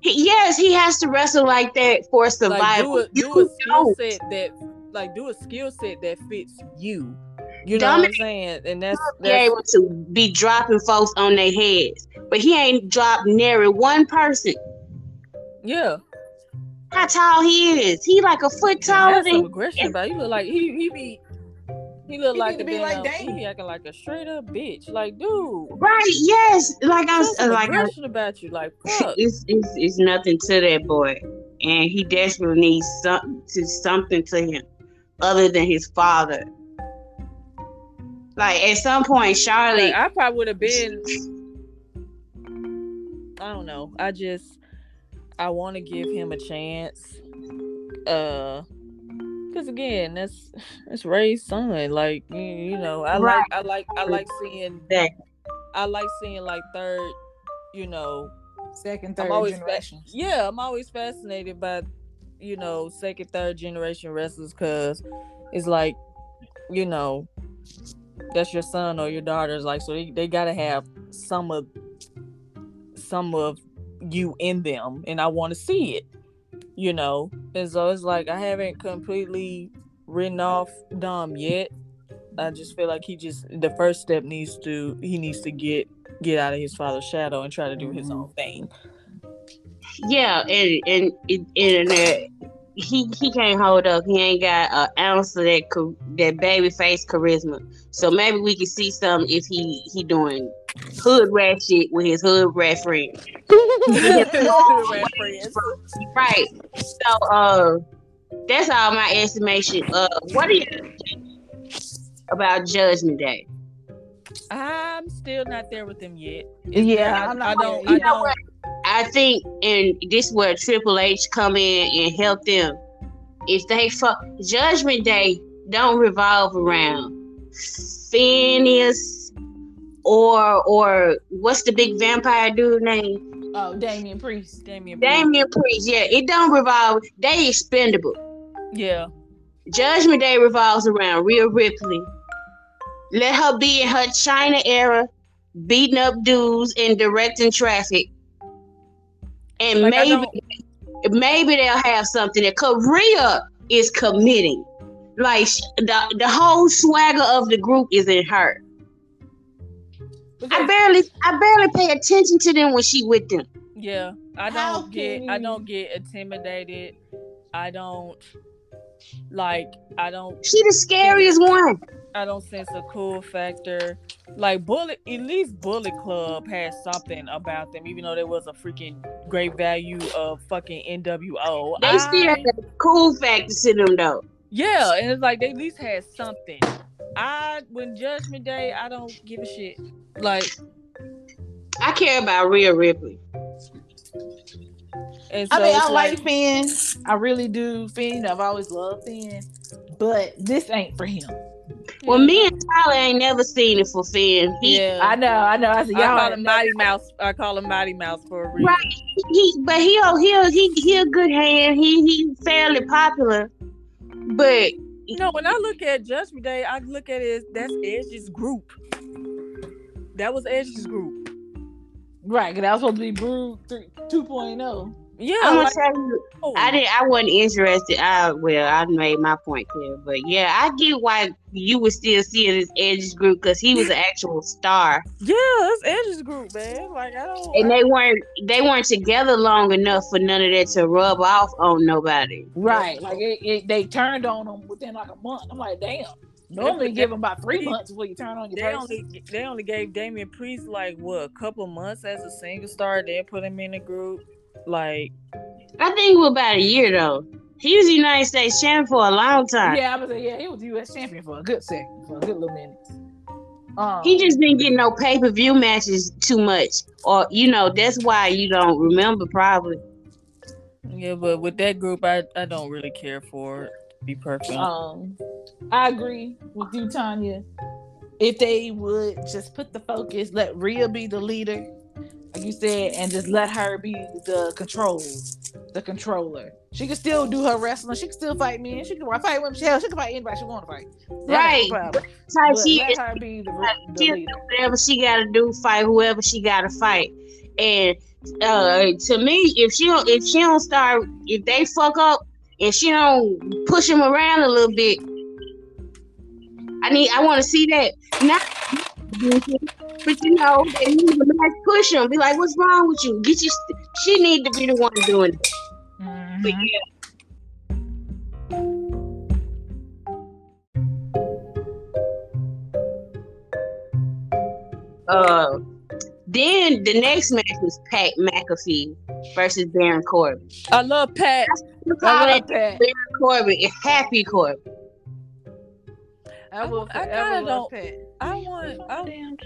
He- yes, he has to wrestle like that for Like survival. do a, do a skill set that like do a skill set that fits you. You know what I'm saying? And that's, be that's able to be dropping folks on their heads, but he ain't dropped nary one person. yeah. How tall he is? He like a foot taller some than. aggression about. You look like he he be he look He like a to be damn, like he Damien. be acting like a straight up bitch. Like dude, Right? Yes. Like I show was some like I, aggression about you. Like fuck. it's, it's it's nothing to that boy, and he desperately needs something to something to him other than his father. Like at some point, Charlotte. Like, I probably would have been. I don't know. I just I want to give him a chance. Uh, because again, that's that's Rey's son. Like you, you know, I Right. like I like I like seeing That- I like seeing like third. You know, Second, I'm third always fa- generation. yeah, I'm always fascinated by you know second, third generation wrestlers because it's like you know that's your son or your daughter's like so they, they gotta have some of some of you in them and I want to see it you know and so it's like I haven't completely written off Dom yet I just feel like he just the first step needs to he needs to get get out of his father's shadow and try to do his own thing Yeah, and and and, and uh, he he can't hold up. He ain't got an ounce of that that baby face charisma. So maybe we can see some if he he doing hood rat shit with his hood rat friend. Right. So uh, that's all my estimation. Uh, what do you think about Judgment Day? I'm still not there with them yet. Yeah, I, I'm I not don't. there. I You know don't. what? I think, and this is where Triple H come in and help them. If they fuck Judgment Day, don't revolve around Phineas or or what's the big vampire dude name? Oh, Damian Priest. Damian. Priest. Damian Priest. Yeah, it don't revolve. They expendable. Yeah. Judgment Day revolves around Rhea Ripley. Let her be in her Chyna era, beating up dudes and directing traffic. And Like, maybe maybe they'll have something that Rhea is committing. Like the the whole swagger of the group is in her. I barely I barely pay attention to them when she with them. Yeah. I don't get. I don't get intimidated. I don't like. I don't. She the scariest one. I don't sense a cool factor. Like Bullet, at least Bullet Club has something about them, even though there was a freaking great value of fucking NWO. They still I- have a cool factor to them though. Yeah, and it's like they at least had something. I when Judgment Day, I don't give a shit. Like, I care about Rhea Ripley. and so I mean, I like Finn. I really do. Finn, I've always loved Finn. But this ain't for him. Well, me and Tyler ain't never seen it for Finn. He, yeah, I know, I know. I said, y'all call him Mighty Mouse. I call him Mighty Mouse for a reason. Right. he, but he, oh, he, he, he a good hand. He, he fairly popular. But You know, when I look at Judgment Day, I look at it that's Edge's group. That was Edge's group. Right, because that was supposed to be Brood 3, 2.0. Yeah, I'm gonna like, tell you, oh, I didn't. I wasn't interested. I well, I made my point clear. But yeah, I get why you would still see it as Edge's group because he was an actual star, yeah, that's Edge's group, man. Like I don't. and I- they weren't. They weren't together long enough for none of that to rub off on nobody. Right, like it, it, they turned on him within like a month. I'm like, damn. Normally, but give that- them about three months before you turn on your they person. only they only gave Damian Priest like what a couple months as a single star, then put him in a group. Like I think it was about a year though. He was United States champion for a long time. Yeah, I was like, yeah, he was U.S. champion for a good second, for a good little minute. Um, He just didn't get no pay per view matches too much, or you know that's why you don't remember probably. yeah, but with that group, I I don't really care for it. To be perfect. um, I agree with you, Tonya. If they would just put the focus, let Rhea be the leader. Like you said, and just let her be the control, the controller. She can still do her wrestling. She can still fight men. She can fight women. Hell, she can fight anybody she want to fight. That Right. ain't no problem. She let is her be the, the she'll leader. whatever she gotta do, fight whoever she gotta fight. And uh to me, if she don't if she don't start if they fuck up and she don't push him around a little bit, I need I wanna see that. Not but you know, they need to like push him. Be like, what's wrong with you? Get your st-" she need to be the one doing it. Mhm. But yeah. Uh, then the next match was Pat McAfee versus Baron Corbin. I love Pat. You call I that that. Baron Corbin and Happy Corbin. I will I forever kinda love don't- Pat. I want. I, can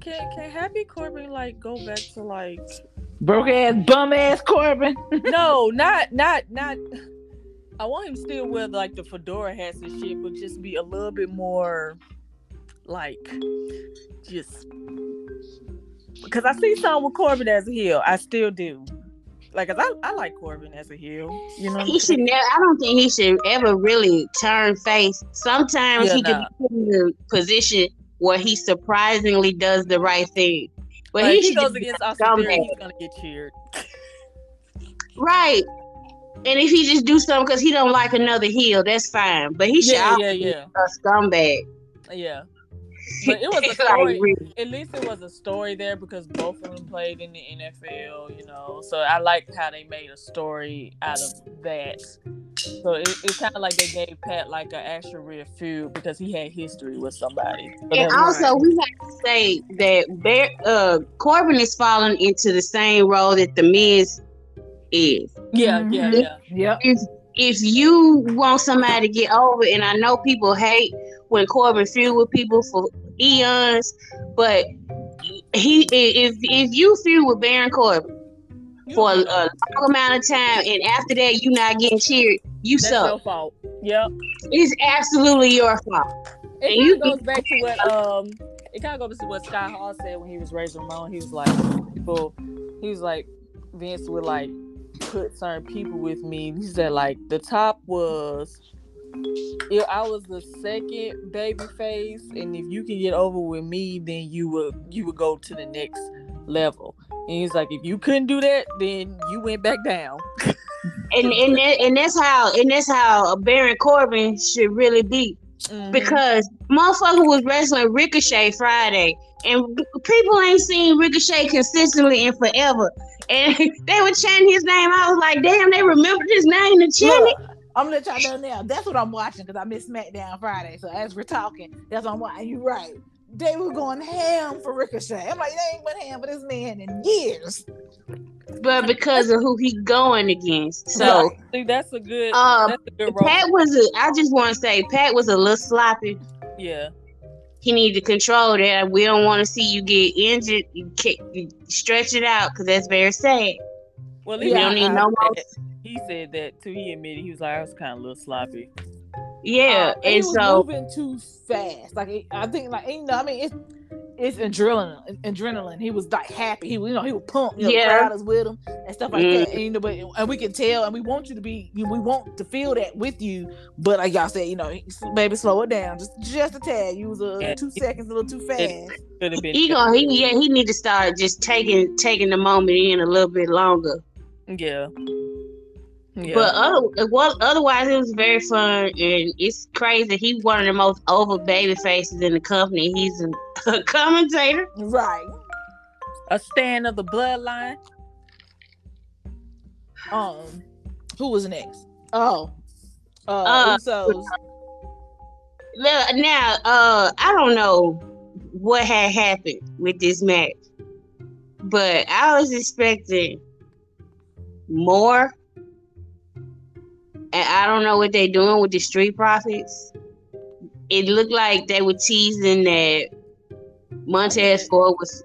can Happy Corbin like go back to like Broke ass, bum ass Corbin. no, not not not. I want him still wear like the fedora hats and shit, but just be a little bit more like just because I see something with Corbin as a heel. I still do. Like, 'cause I, I like Corbin as a heel. You know, He should saying? never. I don't think he should ever really turn face. Sometimes Yeah, he could nah. be put in a position where he surprisingly does the right thing. But But he he goes against Austin Theory, he's gonna get cheered. right. And if he just do something because he don't like another heel, that's fine. But he should Yeah, yeah, yeah, be a scumbag. yeah. But it was a story. At least it was a story there because both of them played in the NFL. You know, so I like how they made a story out of that. So it, it's kind of like they gave Pat like an actual real feud because he had history with somebody. So And that was- also, we have to say that Bear, uh, Corbin is falling into the same role that the Miz is. yeah, yeah, Mhm. yeah. If if you want somebody to get over, and I know people hate when Corbin feud with people for eons, but he if if you feud with Baron Corbin for a, a long amount of time, and after that you not getting cheered, you That's suck. your fault. Yep. It's absolutely your fault. It And you- goes back to what um, it kind of goes to what Scott Hall said when he was Razor Ramon. He was like, people, he was like, Vince would like put certain people with me. He said like the top was, if I was the second baby face, and if you can get over with me, then you would you would go to the next level. And he's like, if you couldn't do that, then you went back down. And and that, and that's how and that's how Baron Corbin should really be. Mhm. because motherfucker was wrestling Ricochet Friday, and people ain't seen Ricochet consistently in forever. And they were chanting his name. I was like, damn, they remembered his name to chant it. Look, I'm gonna let y'all know now. That's what I'm watching because I missed SmackDown Friday. So as we're talking, that's what I'm watching. You right. They were going ham for Ricochet. I'm like, they ain't been ham for this man in years. But because of who he going against, so Right. See, that's a good. uh, that's a good role. Pat was. A, I just want to say, Pat was a little sloppy. Yeah. He need to control that. We don't want to see you get injured. You kick, you stretch it out because that's very sad. Well, We even don't need he no more. That- He said that too. He admitted he was like, I was kind of a little sloppy. Yeah, Uh, he and was so moving too fast. Like it- I think, like you know, I mean, it's it's adrenaline. Adrenaline. He was like happy. He, you know, he was pumped. You know, Yeah. crowd is with him and stuff like Mm. that. And, you know, but and we can tell, and we want you to be, you know, we want to feel that with you. But like y'all said, you know, baby, slow it down, just just a tad. You was a Yeah. two seconds, a little too fast. Could he gonna he yeah he need to start just taking taking the moment in a little bit longer. Yeah. Yeah. But other well, otherwise it was very fun and it's crazy. He's one of the most over baby faces in the company. He's a, a commentator. Right. a stand of the bloodline. Um, who was next? Oh, uh, Uh, Usos. Now, now, uh, I don't know what had happened with this match, but I was expecting more. And I don't know what they're doing with the Street Profits. It looked like they were teasing that Montez Ford was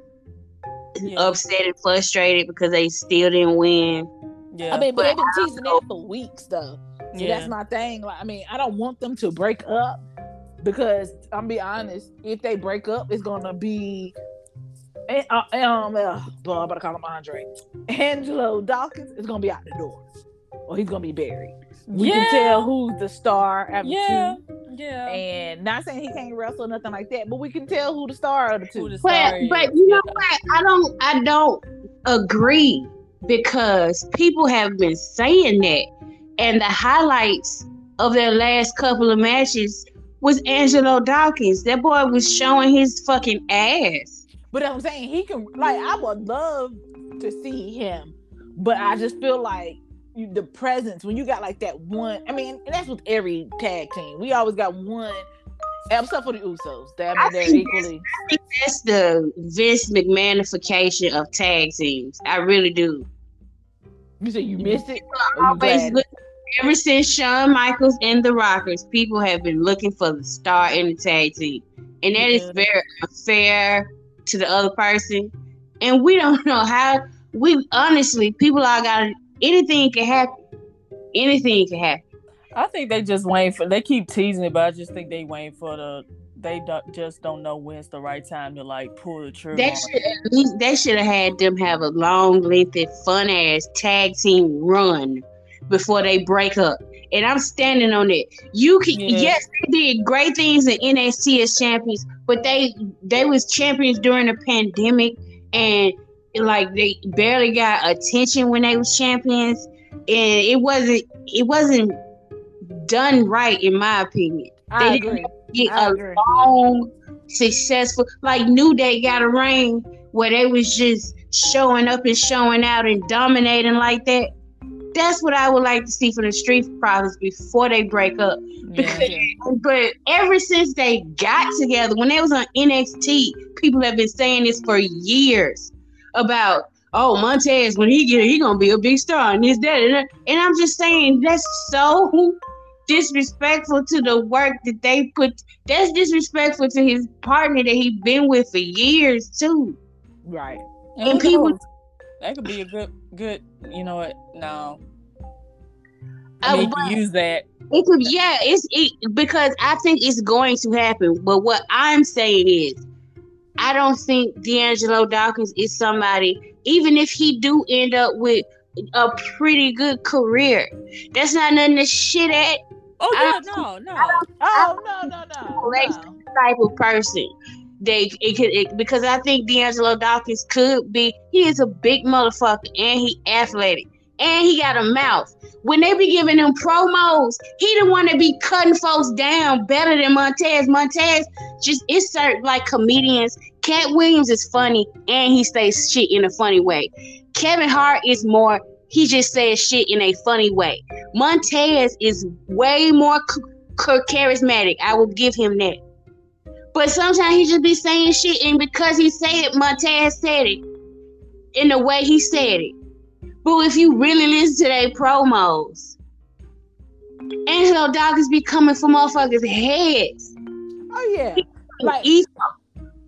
Yeah. upset and frustrated because they still didn't win. Yeah. I mean, but but they've been teasing know. that for weeks, though. So yeah. that's my thing. Like, I mean, I don't want them to break up because I'm be honest, if they break up, it's gonna be And, uh, um, uh, blah, I'm about to call him Andre. Angelo Dawkins is gonna be out the door, or he's gonna be buried. We yeah. can tell who's the star after Yeah. two. Yeah. And not saying he can't wrestle, nothing like that, but we can tell who the star of the two. The But star but is, you know yeah. what? I don't I don't agree because people have been saying that, and the highlights of their last couple of matches was Angelo Dawkins. That boy was showing his fucking ass. But I'm saying he can like I would love to see him, but I just feel like you, the presence when you got like that one. I mean, and that's with every tag team. We always got one, except for the Usos. That I I they're think equally. I think that's the Vince McMahonification of tag teams. I really do. You said you missed it. Oh, always look, ever since Shawn Michaels and the Rockers, people have been looking for the star in the tag team, and that is Yeah. very unfair to the other person. And we don't know how. We honestly, people are got anything can happen. Anything can happen. I think they just waiting for. They keep teasing it, but I just think they waiting for the. They don't, just don't know when's the right time to like pull the trigger. They should they should have had them have a long, lengthy, fun ass tag team run before they break up. And I'm standing on it. You can Yeah. yes, they did great things in NXT as champions, but they they was champions during the pandemic and like they barely got attention when they was champions. And it wasn't it wasn't done right in my opinion. I They agree. Get I a agree. long, successful like New Day got a ring where they was just showing up and showing out and dominating like that. That's what I would like to see from the Street Profits before they break up. Yeah. But ever since they got together, when they was on NXT, people have been saying this for years about oh Montez when he get he gonna be a big star and this that and. And I'm just saying that's so disrespectful to the work that they put. That's disrespectful to his partner that he's been with for years too. Right. And And people- knows? that could be a good, good. You know what? No, I I mean, you would- use that. It could, yeah, it's it because I think it's going to happen. But what I'm saying is, I don't think D'Angelo Dawkins is somebody. Even if he do end up with a pretty good career, that's not nothing to shit at. Oh I yeah, oh, no, no. Oh no no no. No. Type of person. They it could it, because I think D'Angelo Dawkins could be. He is a big motherfucker and he athletic and he got a mouth. When they be giving him promos, he the one that be cutting folks down better than Montez. Montez just it's certain like comedians. Katt Williams is funny and he says shit in a funny way. Kevin Hart is more. He just says shit in a funny way. Montez is way more c- c- charismatic. I will give him that. But sometimes he just be saying shit, and because he said it, Montez said it in the way he said it. But if you really listen to their promos, Angelo Dawkins be coming for motherfuckers' heads. Oh yeah. Like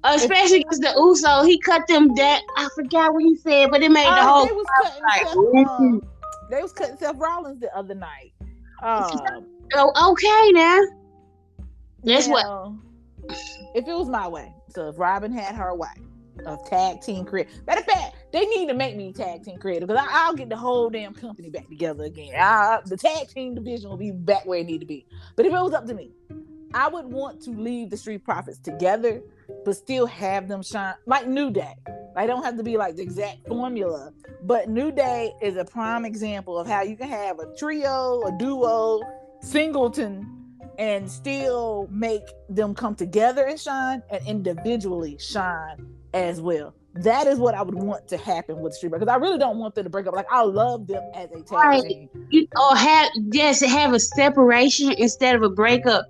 especially because the Uso, he cut them that I forgot what he said, but it made the oh, whole they was cutting like, Seth, um, they was cutting Seth Rollins the other night. Um, oh, okay now. That's you what if it was my way. So if Robyn had her way of tag team creator, matter of fact, they need to make me tag team creator because I'll get the whole damn company back together again. I, the tag team division will be back where it need to be. But if it was up to me, I would want to leave the Street Profits together, but still have them shine like New Day. I don't have to be like the exact formula, but New Day is a prime example of how you can have a trio, a duo, singleton, and still make them come together and shine, and individually shine as well. That is what I would want to happen with Street because I really don't want them to break up. Like I love them as a tag Right. team. you or have just have a separation instead of a breakup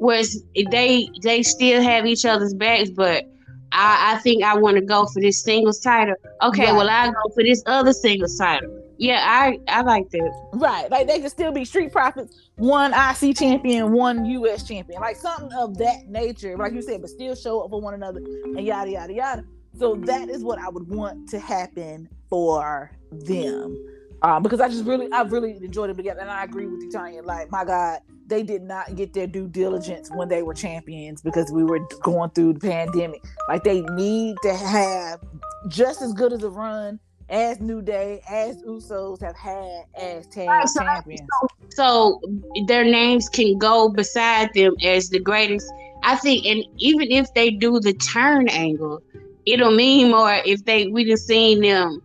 where it's- they they still have each other's backs but I, I think I want to go for this singles title. Okay, Right. well I go for this other singles title. Yeah, I I like that. Right. Like they can still be Street Profits, one IC champion, one US champion, like something of that nature, like you said, but still show up for one another and yada yada yada. So that is what I would want to happen for them. Um, because I just really, I really enjoyed them together, and I agree with you, Tonya. Like, my God, they did not get their due diligence when they were champions because we were going through the pandemic. Like they need to have just as good as a run as New Day, as Usos have had as tag right, so, champions. So, their names can go beside them as the greatest. I think, and even if they do the turn angle, it'll mean more if they we just seen them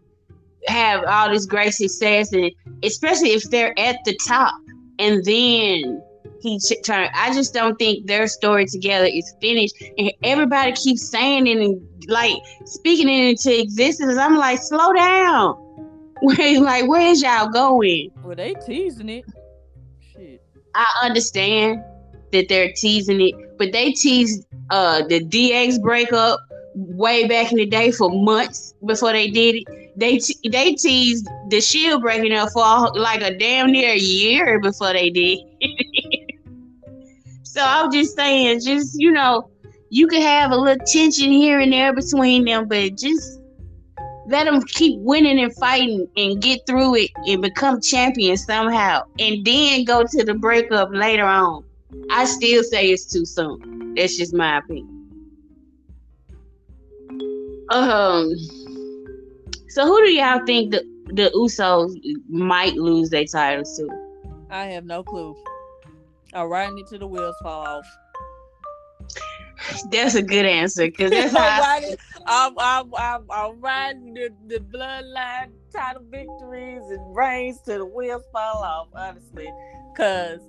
have all this great success, and especially if they're at the top, and then he turned. I just don't think their story together is finished, and everybody keeps saying it and like speaking it into existence. I'm like, slow down. Where like, where's y'all going? Well, they teasing it. Shit. I understand that they're teasing it, but they teased uh the DX breakup way back in the day for months before they did it. They te- they teased the Shield breaking up for like a damn near year before they did. so I'm just saying, just you know, you could have a little tension here and there between them, but just let them keep winning and fighting and get through it and become champions somehow, and then go to the breakup later on. I still say it's too soon. That's just my opinion. Um. So who do y'all think the the Usos might lose their titles to? I have no clue. I'm riding it till the wheels fall off. That's a good answer because that's how I'm, I'm, I'm, I'm riding the, the bloodline title victories and reigns till the wheels fall off, honestly. Because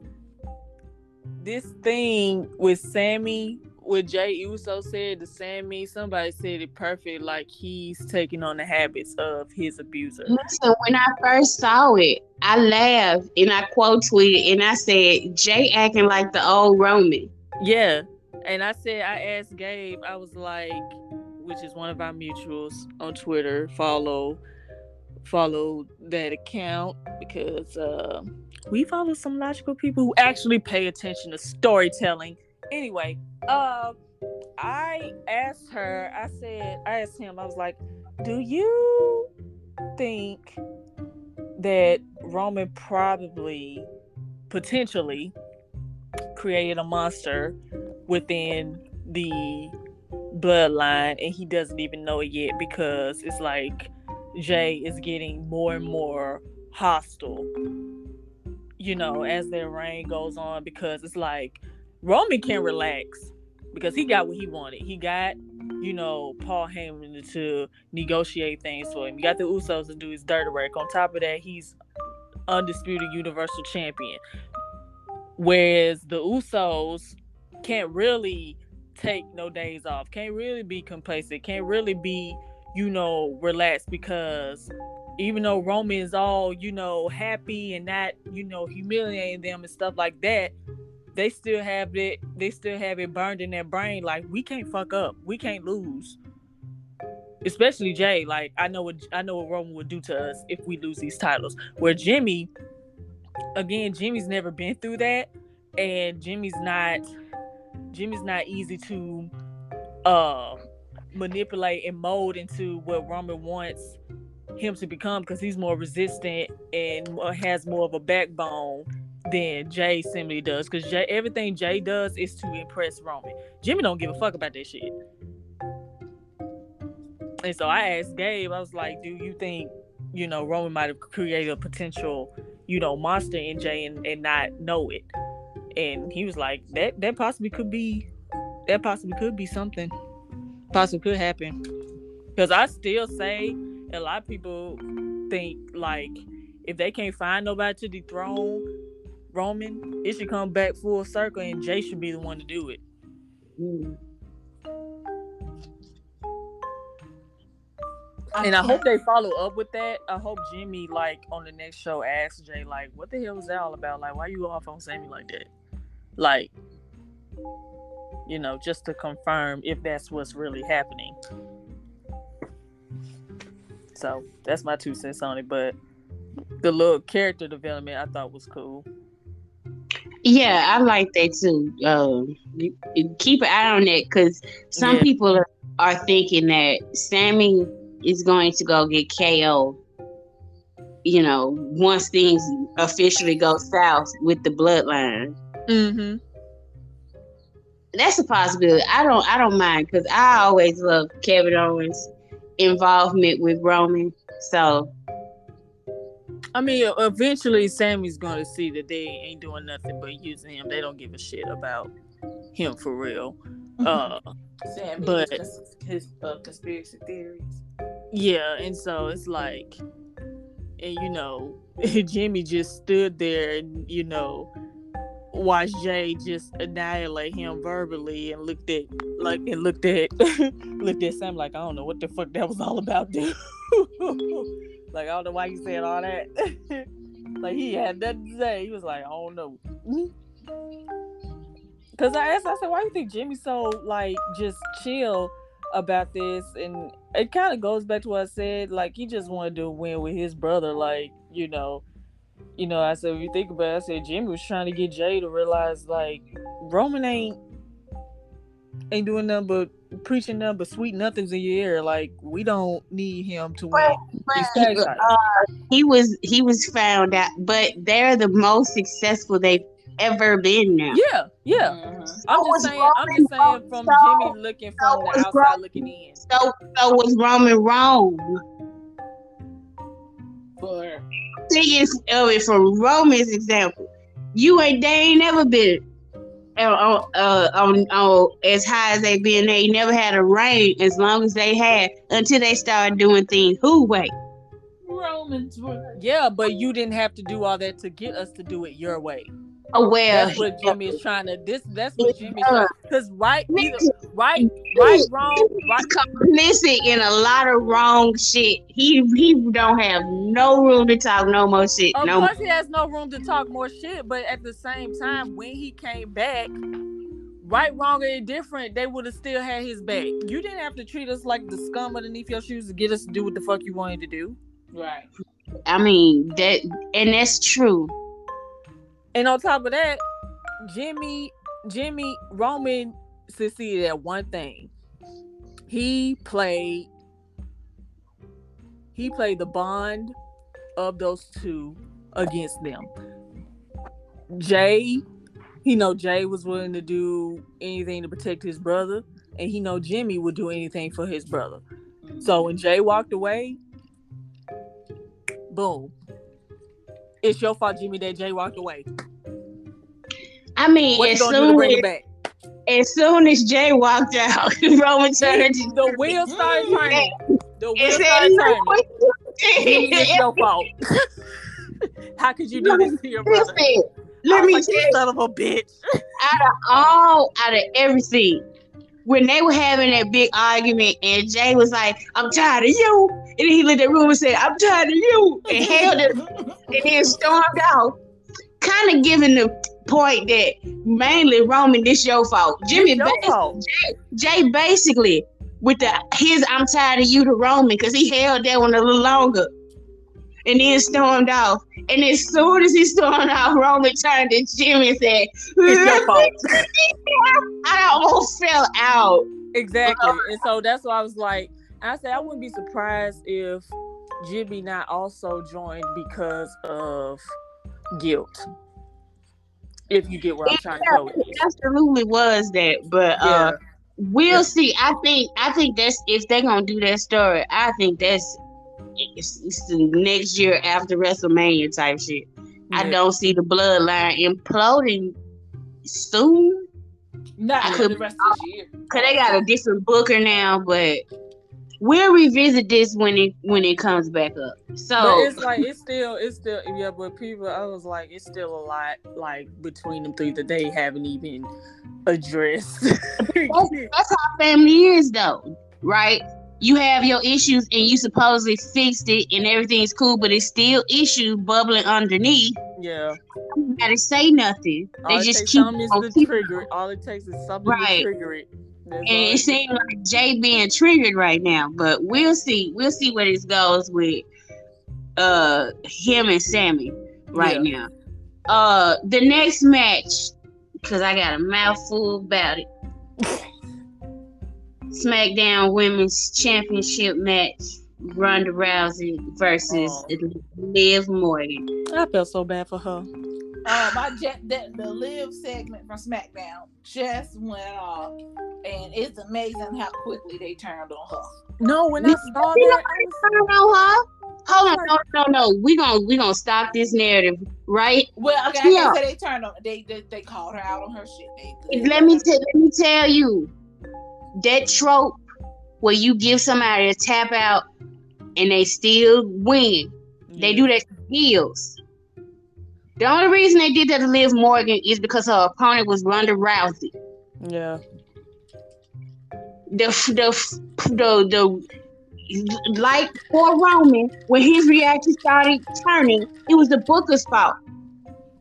this thing with Sami what Jey Uso said to Sami, somebody said it perfect, like he's taking on the habits of his abuser. Listen, when I first saw it, I laughed and I quote tweeted and I said, Jey acting like the old Roman. Yeah. And I said, I asked Gabe, I was like, which is one of our mutuals on Twitter, follow follow that account because uh, we follow some logical people who actually pay attention to storytelling anyway, uh, I asked her, I said, I asked him, I was like, do you think that Roman probably potentially created a monster within the bloodline and he doesn't even know it yet because it's like Jey is getting more and more hostile, you know, as their reign goes on because it's like Roman can mm-hmm. relax because he got what he wanted. He got, you know, Paul Heyman to negotiate things for him. He got the Usos to do his dirty work. On top of that, he's undisputed Universal Champion. Whereas the Usos can't really take no days off, can't really be complacent, can't really be, you know, relaxed because even though Roman is all, you know, happy and not, you know, humiliating them and stuff like that, they still have it they still have it burned in their brain like we can't fuck up we can't lose. Especially Jey like i know what i know what roman would do to us if we lose these titles. Where jimmy again jimmy's never been through that and jimmy's not jimmy's not easy to uh manipulate and mold into what roman wants him to become because he's more resistant and has more of a backbone than Jey simply does. Because Jey, everything Jey does is to impress Roman. Jimmy don't give a fuck about that shit. And so I asked Gabe, I was like, do you think, you know, Roman might have created a potential, you know, monster in Jey and, and not know it? And he was like, that that possibly could be that possibly could be something. Possibly could happen. Because I still say a lot of people think like if they can't find nobody to dethrone Roman, it should come back full circle, and Jey should be the one to do it. Mm. and I hope they follow up with that. I hope Jimmy, like on the next show, asks Jey, like, "What the hell is that all about? Like, why you off on Sami like that?" Like, you know, just to confirm if that's what's really happening. So that's my two cents on it. But the little character development I thought was cool. Yeah, I like that too. Um, keep an eye on that because some yeah. people are, are thinking that Sami is going to go get KO. You know, once things officially go south with the bloodline. Mm-hmm. That's a possibility. I don't I don't mind because I always love Kevin Owens' involvement with Roman. So I mean, eventually Sami's gonna see that they ain't doing nothing but using him. They don't give a shit about him for real. Uh, Sammy, but- his, uh, conspiracy theories. yeah, and so it's like, and you know, Jimmy just stood there and you know, watched Jey just annihilate him verbally and looked at like and looked at looked at Sam like I don't know what the fuck that was all about, dude. Like I don't know why you said all that. like he had nothing to say. He was like, I don't know. Cause I asked, I said, why do you think Jimmy's so like just chill about this? And it kind of goes back to what I said. Like he just wanted to win with his brother. Like you know, you know. I said, if you think about it, I said Jimmy was trying to get Jey to realize like Roman ain't ain't doing nothing but preaching nothing but sweet nothings in your ear. Like we don't need him to win. these tag uh, he was he was found out, but they're the most successful they've ever been now. Yeah, yeah. Mhm. I'm was just saying. I'm just saying from so- Jimmy looking so from the outside Roman. looking in. So so was Roman wrong? For Thinking of it from Roman's example, you ain't they ain't never been uh, on, uh, on, on as high as they've been. They never had a reign as long as they had until they started doing things who way. Romans were. Yeah, but you didn't have to do all that to get us to do it your way. Well, That's what Jimmy is trying to. This that's what It Jimmy. does. Because right, either, right, right, wrong, right. complicit in a lot of wrong shit. He he don't have no room to talk no more shit. Of no course, he has no room to talk more shit. But at the same time, when he came back, right, wrong, or indifferent, they would have still had his back. You didn't have to treat us like the scum underneath your shoes to get us to do what the fuck you wanted to do. Right. I mean that, and that's true. And on top of that, Jimmy, Jimmy Roman succeeded at one thing. He played he played the bond of those two against them. Jey, he know Jey was willing to do anything to protect his brother, and he know Jimmy would do anything for his brother. So when Jey walked away, boom. It's your fault, Jimmy, that Jey walked away. I mean, What as gonna do to soon as, as soon as Jey walked out, Roman turned. The wheels started turning. The and wheels started turning. Jimmy, it's your fault. How could you do this to your brother? Let me like, tell you, son of a bitch. out of all, out of everything, when they were having that big argument, and Jey was like, "I'm tired of you," and then he looked at room and said, "I'm tired of you," and held it, and then stormed out, kind of giving the point that mainly Roman, this your fault. Jimmy, your bas- fault. Jey basically with the his "I'm tired of you" to Roman because he held that one a little longer, and then stormed off. And as soon as he stormed off, Roman turned to Jimmy and said, It's your fault. I almost fell out. Exactly. And so that's why I was like, I said I wouldn't be surprised if Jimmy not also joined because of guilt. If you get where I'm trying to go with It absolutely was that, but Yeah. uh, we'll Yeah. see. I think I think that's if they're gonna do that story. I think that's it's, it's the next year after WrestleMania type shit. I don't see the bloodline imploding soon. Not I could- the rest of this year. Cause they got a different booker now, but we'll revisit this when it when it comes back up. But So it's like it's still it's still yeah, but people I was like it's still a lot like between them three that they haven't even addressed. that's how family is, though, right? You have your issues and you supposedly fixed it and everything's cool, but it's still issues bubbling underneath. yeah. You gotta say nothing. They All it just keep something is on to trigger it. All it takes is something Right. to trigger it. That's and it it seems like Jey being triggered right now, but we'll see. We'll see where this goes with uh him and Sami right now. Uh the next match, because I got a mouthful about it. SmackDown Women's Championship match. Ronda Rousey versus Oh. Liv Morgan. I felt so bad for her. uh, my jet that the live segment from SmackDown just went off, and it's amazing how quickly they turned on her. No, when I saw You know, that, I was turn on her. Hold on, no, no, no. We gonna we gonna stop this narrative, right? Well, okay, I Yeah. can't say they turned on. They they, they called her out on her shit. They, Let me t- let me tell you, that trope where you give somebody a tap out and they still win. They do that heels. The only reason they did that to Liv Morgan is because her opponent was Ronda Rousey. Yeah. The the the the like for Roman when his reaction started turning, it was the Booker's fault.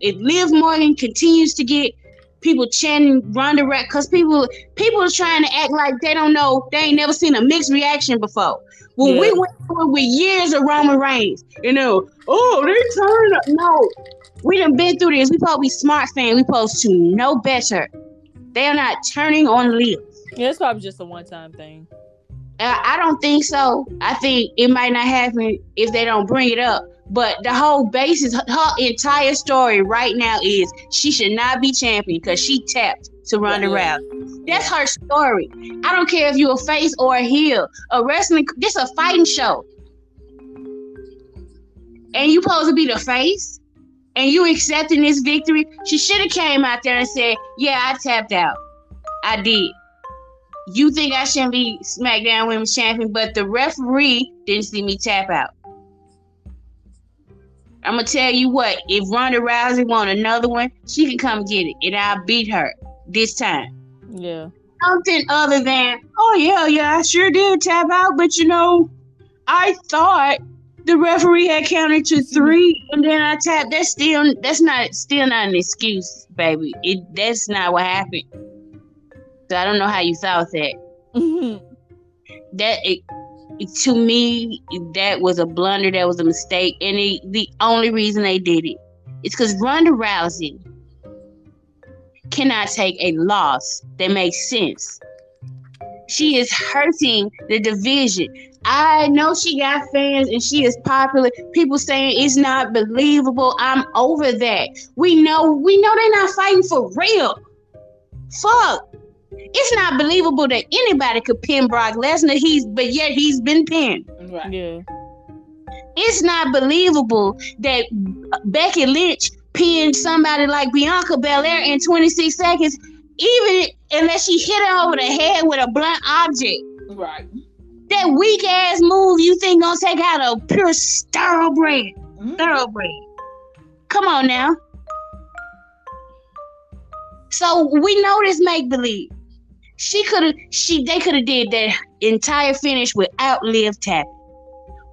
If Liv Morgan continues to get people chanting Ronda Rousey, because people people are trying to act like they don't know, they ain't never seen a mixed reaction before. When we went through it with years of Roman Reigns, you know, oh they turned up. No, we done been through this. We supposed to be smart fans. We supposed to know better. They are not turning on Liv. Yeah, it's probably just a one time thing. Uh, I don't think so. I think it might not happen if they don't bring it up. But the whole basis, her entire story right now is she should not be champion because she tapped to run Yeah. Rousey. That's her story. I don't care if you're a face or a heel. A wrestling, this a fighting show, and you supposed to be the face, and you accepting this victory. She should have came out there and said, "Yeah, I tapped out. I did." you think I shouldn't be SmackDown Women's Champion, but the referee didn't see me tap out. I'm gonna tell you what, if Ronda Rousey want another one, she can come get it, and I'll beat her this time. Yeah. Something other than, oh yeah, yeah, I sure did tap out, but you know, I thought the referee had counted to three, and then I tapped. That's still that's not still not an excuse, baby. It that's not what happened. So I don't know how you thought that. that it, it- to me that was a blunder that was a mistake and it, the only reason they did it is because ronda rousey cannot take a loss that makes sense. She is hurting the division. I know she got fans and she is popular. People saying it's not believable. I'm over that. We know we know they're not fighting for real. Fuck it's not believable that anybody could pin Brock Lesnar. He's but yet he's been pinned. Right. Yeah. It's not believable that Becky Lynch pinned somebody like Bianca Belair in 26 seconds, even unless she hit her over the head with a blunt object. Right. That weak ass move you think gonna take out a pure thoroughbred. Mhm. Thoroughbred. Come on now. So we know this make believe. She could have she they could have did that entire finish without Liv tapping.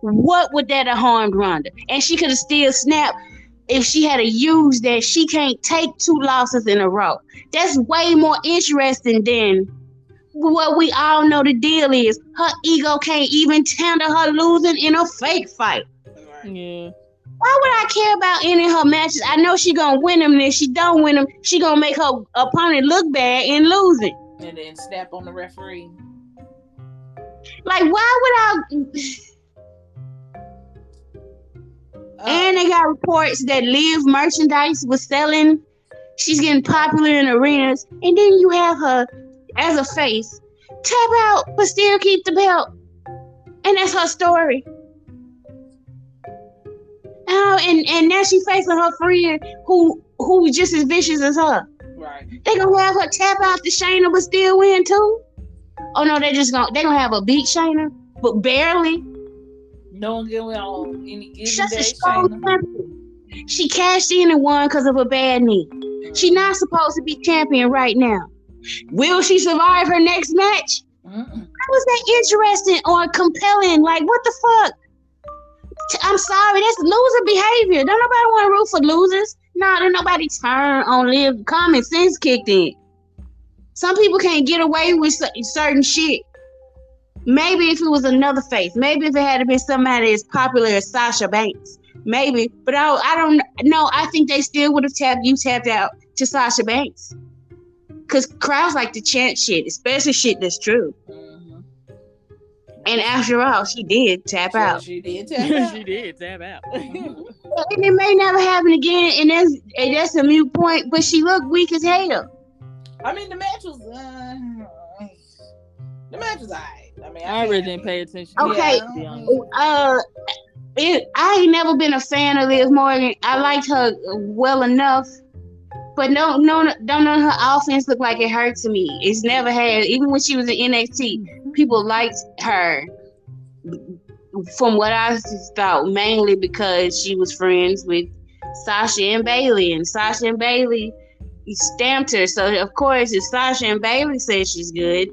What would that have harmed Ronda? And she could have still snapped if she had a used that she can't take two losses in a row. That's way more interesting than what we all know the deal is. Her ego can't even handle her losing in a fake fight. Yeah. Why would I care about any of her matches? I know she gonna win them. And if she don't win them, she gonna make her opponent look bad in losing. And then snap on the referee. Like, why would I? Uh, And they got reports that Liv merchandise was selling. She's getting popular in arenas, and then you have her as a face tap out, but still keep the belt, and that's her story. Oh, and and now she's facing her friend who who just as vicious as her. Right. They gonna have her tap out the Shayna but still win too? Oh no, they just gonna they gonna have a beat Shayna, but barely. No one going on um, any given Just day. Shayna. She cashed in and won because of a bad knee. She not supposed to be champion right now. Will she survive her next match? Mm-mm. How that interesting or compelling? Like what the fuck? I'm sorry, that's loser behavior. Don't nobody want to root for losers. No, don't nobody turn on Liv. Common sense kicked in. Some people can't get away with certain shit. Maybe if it was another face, maybe if it had been somebody as popular as Sasha Banks, maybe. But I, I don't know. I think they still would have tapped you tapped out to Sasha Banks, cause crowds like to chant shit, especially shit that's true. And after all, she did tap So out. She did tap out. she did tap out. And it may never happen again, and that's and that's a mute point. But she looked weak as hell. I mean, the match was. Uh, the match was alright. I mean, I really didn't pay attention. Okay. to be honest. Uh, it, I ain't never been a fan of Liv Morgan. I liked her well enough, but no, no, don't know her offense look like it hurt to me. It's never had. Even when she was in NXT, people liked her. From what I thought, mainly because she was friends with Sasha and Bayley, and Sasha and Bayley stamped her. So of course, if Sasha and Bayley says she's good,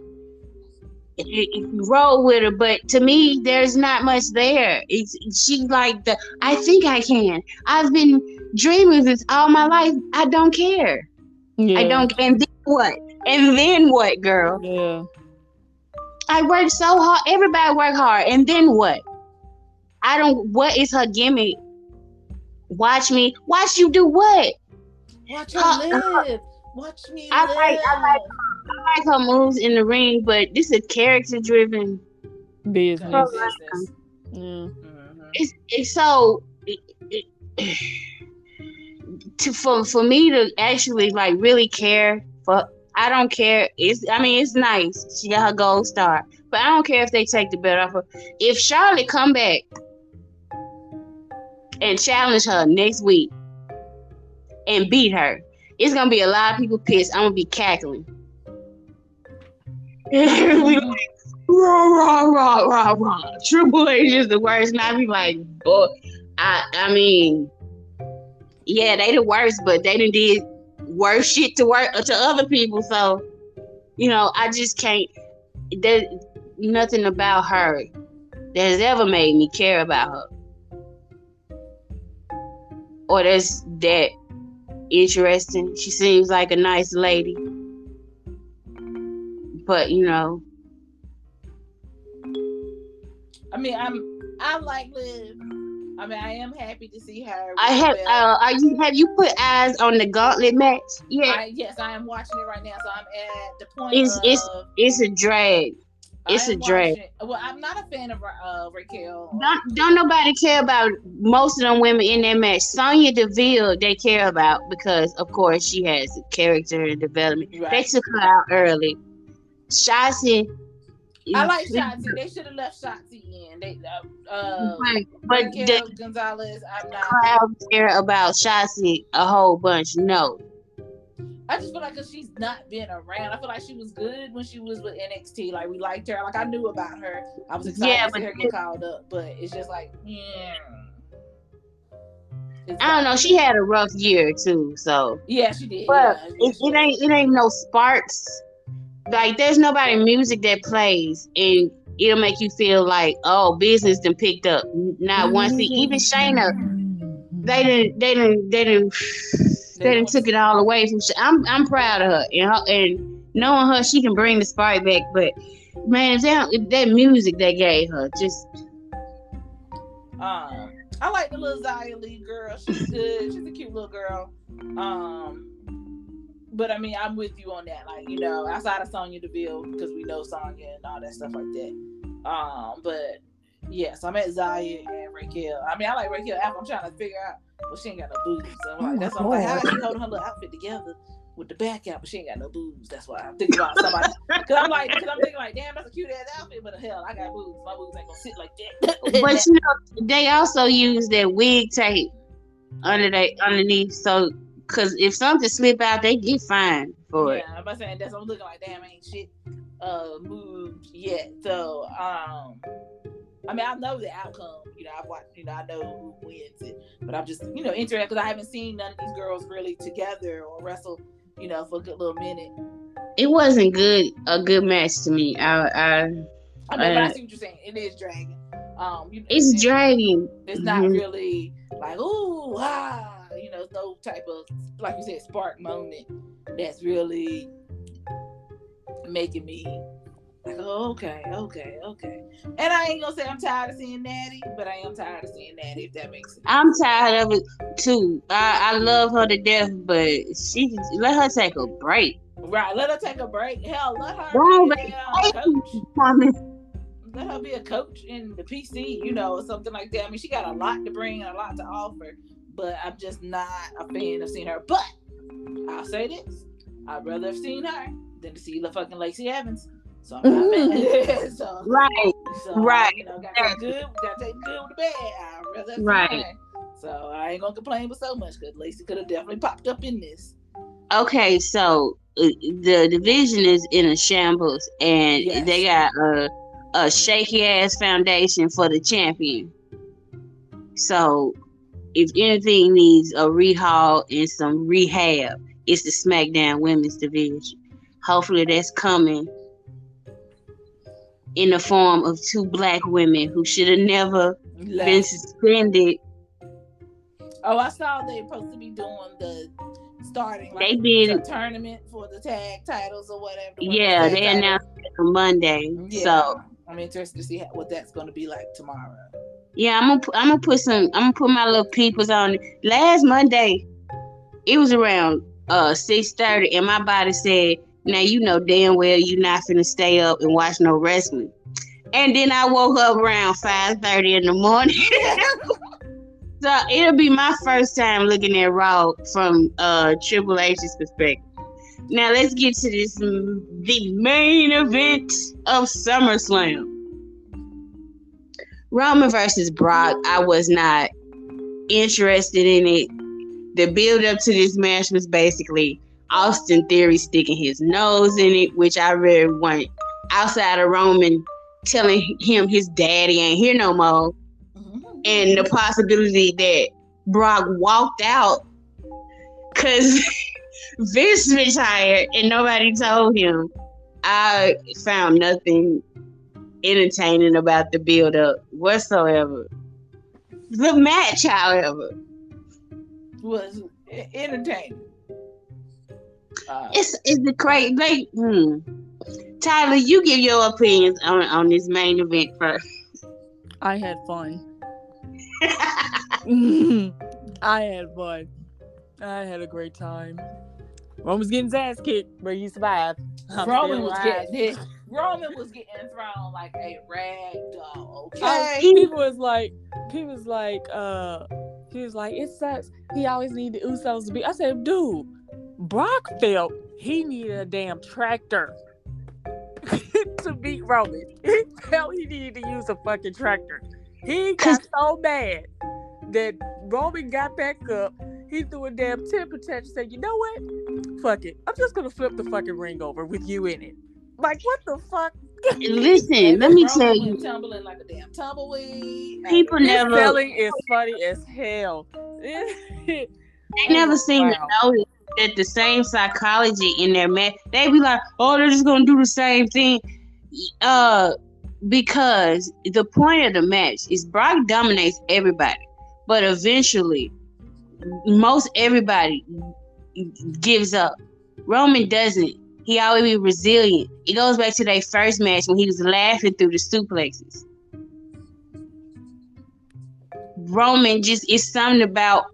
roll with her. But to me, there's not much there. It's she's like the. I think I can. I've been dreaming this all my life. I don't care. Yeah. I don't. And then what? And then what, girl? Yeah. I work so hard. Everybody work hard. And then what? I don't. What is her gimmick? Watch me. Watch you do what? Watch Uh, me live. Watch me I live. like- I like- I like her moves in the ring, but this is a character driven. Business. Business. Yeah. Mhm. It's it's so. It, it, to for for me to actually like really care for I don't care. It's I mean it's nice. She got her gold star, but I don't care if they take the belt off her. If Charlotte come back and challenge her next week and beat her, it's gonna be a lot of people pissed. I'm gonna be cackling. we like, rah rah rah rah rah. Triple H is the worst. And I be like, boy, I I mean, yeah, they the worst, but they done did worse shit to work to other people. So, you know, I just can't. There's nothing about her that has ever made me care about her, or that's that interesting. She seems like a nice lady, but you know, I mean, I'm I like Liv. I mean, I am happy to see her. I have. belt. Uh, are you have you put eyes on the gauntlet match? Yeah, I, yes, I am watching it right now, so I'm at the point It's- of. it's- it's a drag. It's a drag. watching- Well, I'm not a fan of uh, Raquel. Don't don't nobody care about most of them women in that match. Sonya Deville they care about because of course she has character and development. They Right. took her out early. Shotzi. I like Shotzi. They should have left Shotzi in. They uh, uh But, but the Gonzalez. I'm not. crowd care about Shotzi a whole bunch. No. I just feel like cause she's not been around. I feel like she was good when she was with NXT. Like we liked her. Like I knew about her. I was excited Yeah, to see her get called up. But it's just like, yeah. It's I don't know. She had a rough year too, so Yeah, she did. But yeah, it, it ain't it ain't no sparks. Like there's nobody music that plays and it'll make you feel like oh business done picked up. Not one thing. Even Shayna, they didn't they didn't they didn't they didn't took it all away from. Sh- I'm I'm proud of her and her, and knowing her she can bring the spark back. But man, that that music they gave her just Um, I like the little Xia Li girl. She's good. She's a cute little girl. Um, but I mean, I'm with you on that. Like, you know, outside of Sonya Deville, because we know Sonya and all that stuff like that. Um, but yes, I'm at Xia and Raquel. I mean, I like Raquel Apple. I'm trying to figure out. Well, she ain't got no boobs. So I'm like, that's why I'm like, how is she holding her little outfit together with the back out, but she ain't got no boobs. That's why I'm thinking about somebody. Because I'm like, because I'm thinking like, damn, that's a cute ass outfit, but hell, I got boobs. My boobs ain't gonna sit like that. but you know they also use that wig tape under they underneath so because if something slip out they get fined for it Yeah, I'm about saying that's what I'm looking like. Damn, ain't shit uh moved yet. So um, I mean, I know the outcome. You know, I've watched. You know, I know who wins it. But I'm just you know interested because I haven't seen none of these girls really together or wrestle. You know, for a good little minute. it wasn't good a good match to me i i I mean, but I Uh, see what you're saying. It is dragging. Um, you, it's it- dragging It's not Mhm. really like ooh ah. You know, no type of like you said spark moment that's really making me like, oh, okay, okay, okay. And I ain't gonna say I'm tired of seeing Natty, but I am tired of seeing Natty, if that makes sense. i'm tired of it too i i love her to death but she let her take a break Right, let her take a break. Hell, let her Wrong, be a uh, coach. Let her be a coach in the PC, you know, or something like that. I mean, she got a lot to bring and a lot to offer, but I'm just not a fan of seeing her. But I'll say this: I'd rather have seen her than to see the fucking Lacey Evans. So I'm not mad. so, Right. so, Right. You know, gotta take good, gotta take good with the bad. I'd rather have seen Right. her. So I ain't gonna complain with so much because Lacey could have definitely popped up in this. Okay, so uh, the division is in a shambles, and Yes. they got a a shaky ass foundation for the champion. So, if anything needs a rehaul and some rehab, it's the SmackDown Women's Division. Hopefully, that's coming in the form of two black women who should have never been suspended. Oh, I saw they're supposed to be doing the starting like They did- the tournament for the tag titles or whatever. the Yeah, they announced it on Monday. Yeah, So I'm interested to see how, what that's going to be like tomorrow. Yeah, I'm gonna I'm gonna put some I'm gonna put my little peepers on. Last Monday, it was around uh six thirty, and my body said, "Now you know damn well you're not finna stay up and watch no wrestling." And then I woke up around five thirty in the morning. so it'll be my first time looking at Raw from uh Triple H's perspective. Now let's get to this mm, the main event of SummerSlam. Roman versus Brock, I was not interested in it. The build up to this match was basically Austin Theory sticking his nose in it, which I really want. Outside of Roman telling him his daddy ain't here no more, and the possibility that Brock walked out because Vince retired and nobody told him. I found nothing entertaining about the build up whatsoever. The match, however, Was entertaining. Uh, it's it's the crazy. Like, hmm. Tyler, you give your opinions on on this main event first. I had fun. I had fun. I had a great time. Roman's getting his ass kicked, but he survived. I'm Roman was getting getting Roman was getting thrown like a rag doll. Okay. people was like, he was like, uh, he was like, it sucks. He always needed the Usos to be. I said, dude, Brock felt he needed a damn tractor to beat Roman. He felt he needed to use a fucking tractor. He got so mad that Roman got back up. He threw a damn temper tantrum. Said, you know what? Fuck it. I'm just gonna flip the fucking ring over with you in it. Like what the fuck? Listen, let me tell you, tumbling like a damn tumbleweed. people This never selling is funny as hell. they never seem to Wow. notice that the same psychology in their match. They be like, oh, they're just gonna do the same thing. Uh, because the point of the match is Brock dominates everybody, but eventually, most everybody gives up. Roman doesn't. He always be resilient. It goes back to their first match when he was laughing through the suplexes. Roman just it's something about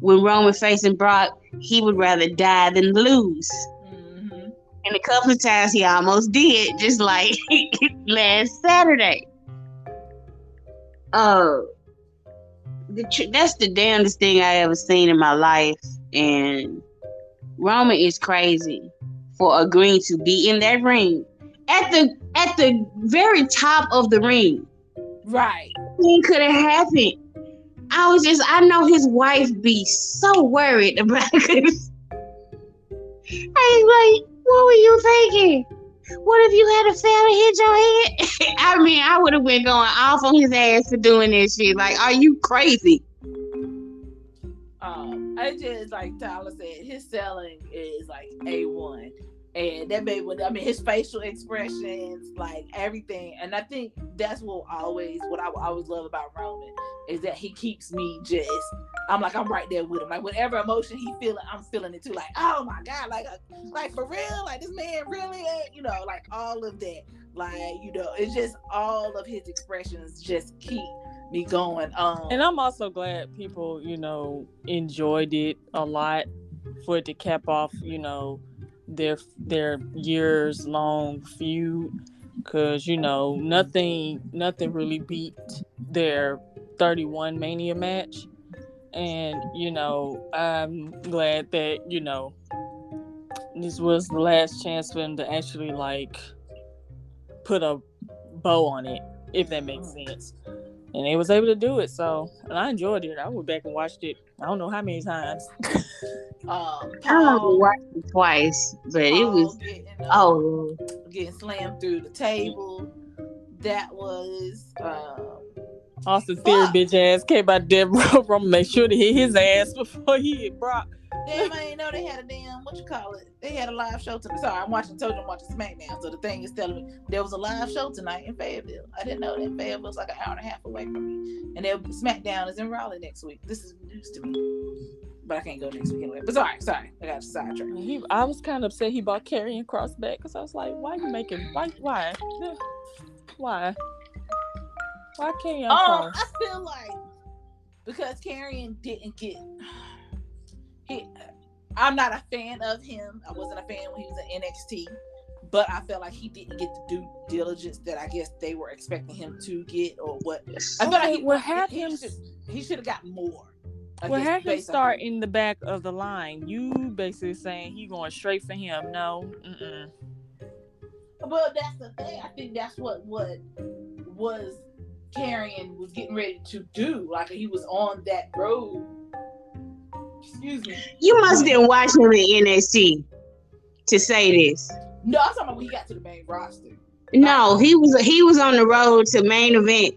when Roman facing Brock, he would rather die than lose. Mhm. And a couple of times he almost did, just like last Saturday. Oh, the tr- that's the damnedest thing I ever seen in my life, and Roman is crazy for agreeing to be in that ring at the at the very top of the ring. Right. Thing could have happened. I was just, I know his wife be so worried about this. I like, what were you thinking? What if you had a fella hit your head? I mean, I would have been going off on his ass for doing this shit. Like, are you crazy? Um, I just like Tyler said, his selling is like a one, and that baby. I mean, his facial expressions, like everything, and I think that's what always what I always love about Roman is that he keeps me just. I'm like I'm right there with him. Like whatever emotion he feeling, I'm feeling it too. Like oh my god, like like for real, like this man really ain't, you know, like all of that. Like you know, it's just all of his expressions just keep me going. Um, And I'm also glad people, you know, enjoyed it a lot for it to cap off, you know, their their years long feud. because you know nothing nothing really beat their 31 mania match and you know i'm glad that you know this was the last chance for them to actually like put a bow on it if that makes sense and they was able to do it so and i enjoyed it. I went back and watched it i don't know how many times. Um, I watched it twice, but it was getting, uh, oh. getting slammed through the table. That was um, austin theory bitch ass came out there bro from make sure to hit his ass before he hit brock damn. I didn't know they had a damn what you call it. They had a live show tonight. Sorry, I'm watching. Told you I'm watching SmackDown. So the thing is telling me there was a live show tonight in Fayetteville. I didn't know that Fayetteville was like an hour and a half away from me. And then SmackDown is in Raleigh next week. This is news to me. But I can't go next week anyway. But sorry, sorry, I got sidetracked. He, I was kind of upset he bought Karrion Kross back because I was like, why are you making why why why why can't Um. I feel like because Karrion didn't get he. I'm not a fan of him. I wasn't a fan when he was in NXT, but I felt like he didn't get the due diligence that I guess they were expecting him to get, or what. I feel like he, well, he, him- should, he should have got more. I Well, have him start in the back of the line. You basically saying he going straight for him. No, mm-mm. Well, that's the thing. I think that's what what was Karrion was getting ready to do. Like he was on that road. Excuse me. you must didn't watch him in NXT to say this. No, I'm talking about when he got to the main roster. No, he was he was on the road to main event,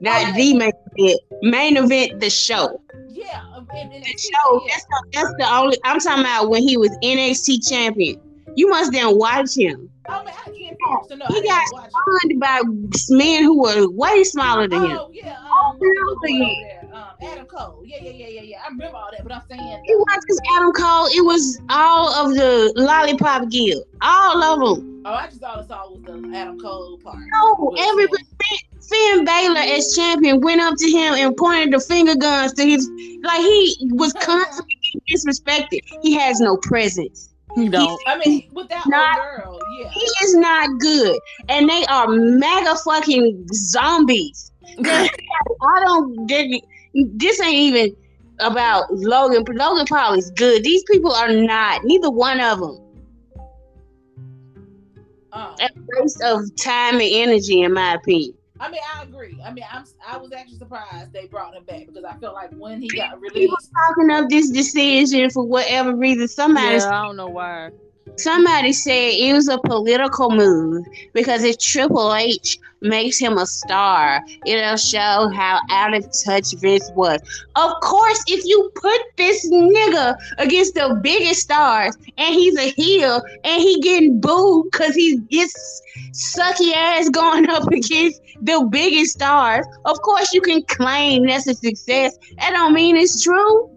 not Oh, the main event. Main event, the show. Yeah, um, and, and The show. That's the, that's the only. I'm talking about when he was NXT champion. You must didn't watch him. Oh man, I can't so no, He I got. Funded by men who were way smaller than him. Oh yeah, um, what's the yeah. Over there? Adam Cole. Yeah, yeah, yeah, yeah, yeah. I remember all that, but I'm saying It wasn't just Adam Cole. It was all of the Lollipop Guild. All of them. Oh, I just all I saw was the Adam Cole part. No, Was everybody. Finn Balor as champion went up to him and pointed the finger guns to his like he was constantly disrespected. He has no presence. You don't. I mean, with that Not- old girl, yeah. He is not good, and they are mega fucking zombies. I don't. they- This ain't even about Logan. Logan Paul is good. These people are not. Neither one of them. Um, A waste of time and energy, in my opinion. I mean, I agree. I mean, I'm I was actually surprised they brought him back because I felt like when he got released, People talking of this decision for whatever reason. Somebody Yeah, I don't know why. Somebody said it was a political move because if Triple H makes him a star, it'll show how out of touch Vince was. Of course, if you put this nigga against the biggest stars and he's a heel and he getting booed because he's gets sucky ass going up against the biggest stars, of course you can claim that's a success. That don't mean it's true.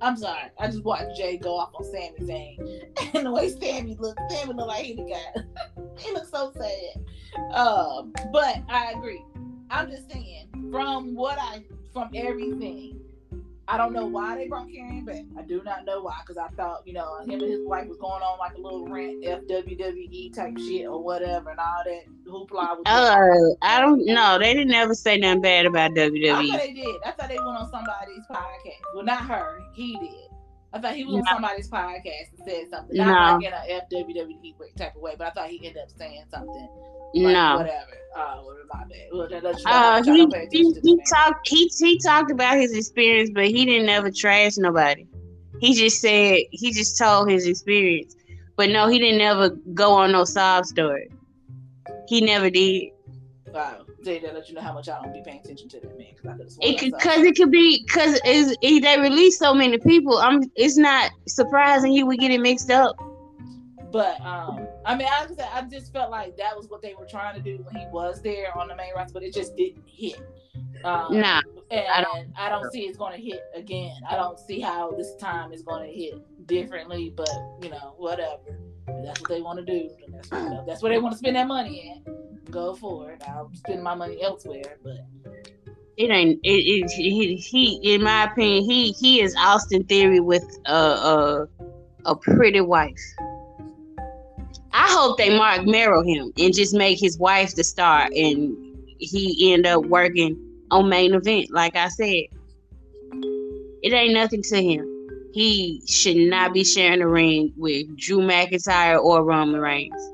I'm sorry, I just watched Jey go off on Sami Zayn, and the way Sami looked, Sami looked like he guy. he looked so sad. Um, but I agree. I'm just saying, from what I, from everything, I don't know why they brought Karrion back. I do not know why, because I thought, you know, him and his wife was going on like a little rant, FWWE type shit or whatever, and all that hoopla. With Uh, I don't know. They didn't ever say nothing bad about WWE. I thought they did. I thought they went on somebody's podcast. Well, not her. He did. I thought he was on somebody's podcast and said something. Not No. like in a FWWE type of way, but I thought he ended up saying something. Like, No. Whatever. Uh, well, my bad. Well, that lets you know how Uh, he he, he talked he he talked about his experience, but he didn't ever trash nobody. He just said he just told his experience, but no, he didn't ever go on no sob story. He never did. Wow. Jay, that let you know how much I don't be paying attention to that man could It could because it could be because is it, they released so many people. I'm. It's not surprising you would get it mixed up. But um, I mean, I, just- I just felt like that was what they were trying to do when he was there on the main roster, but it just didn't hit. Um, Nah, and I I don't, see it's going to hit again. I don't see how this time is going to hit differently. But you know, whatever. If that's what they want to do. That's, you know, that's where they want to spend that money at. Go for it. I'll spend my money elsewhere. But it ain't. It, it he, he in my opinion he he is Austin Theory with a a, a pretty wife. Hope they Marc Mero him and just make his wife the star and he end up working on main event. Like I said, it ain't nothing to him. He should not be sharing the ring with Drew McIntyre or Roman Reigns.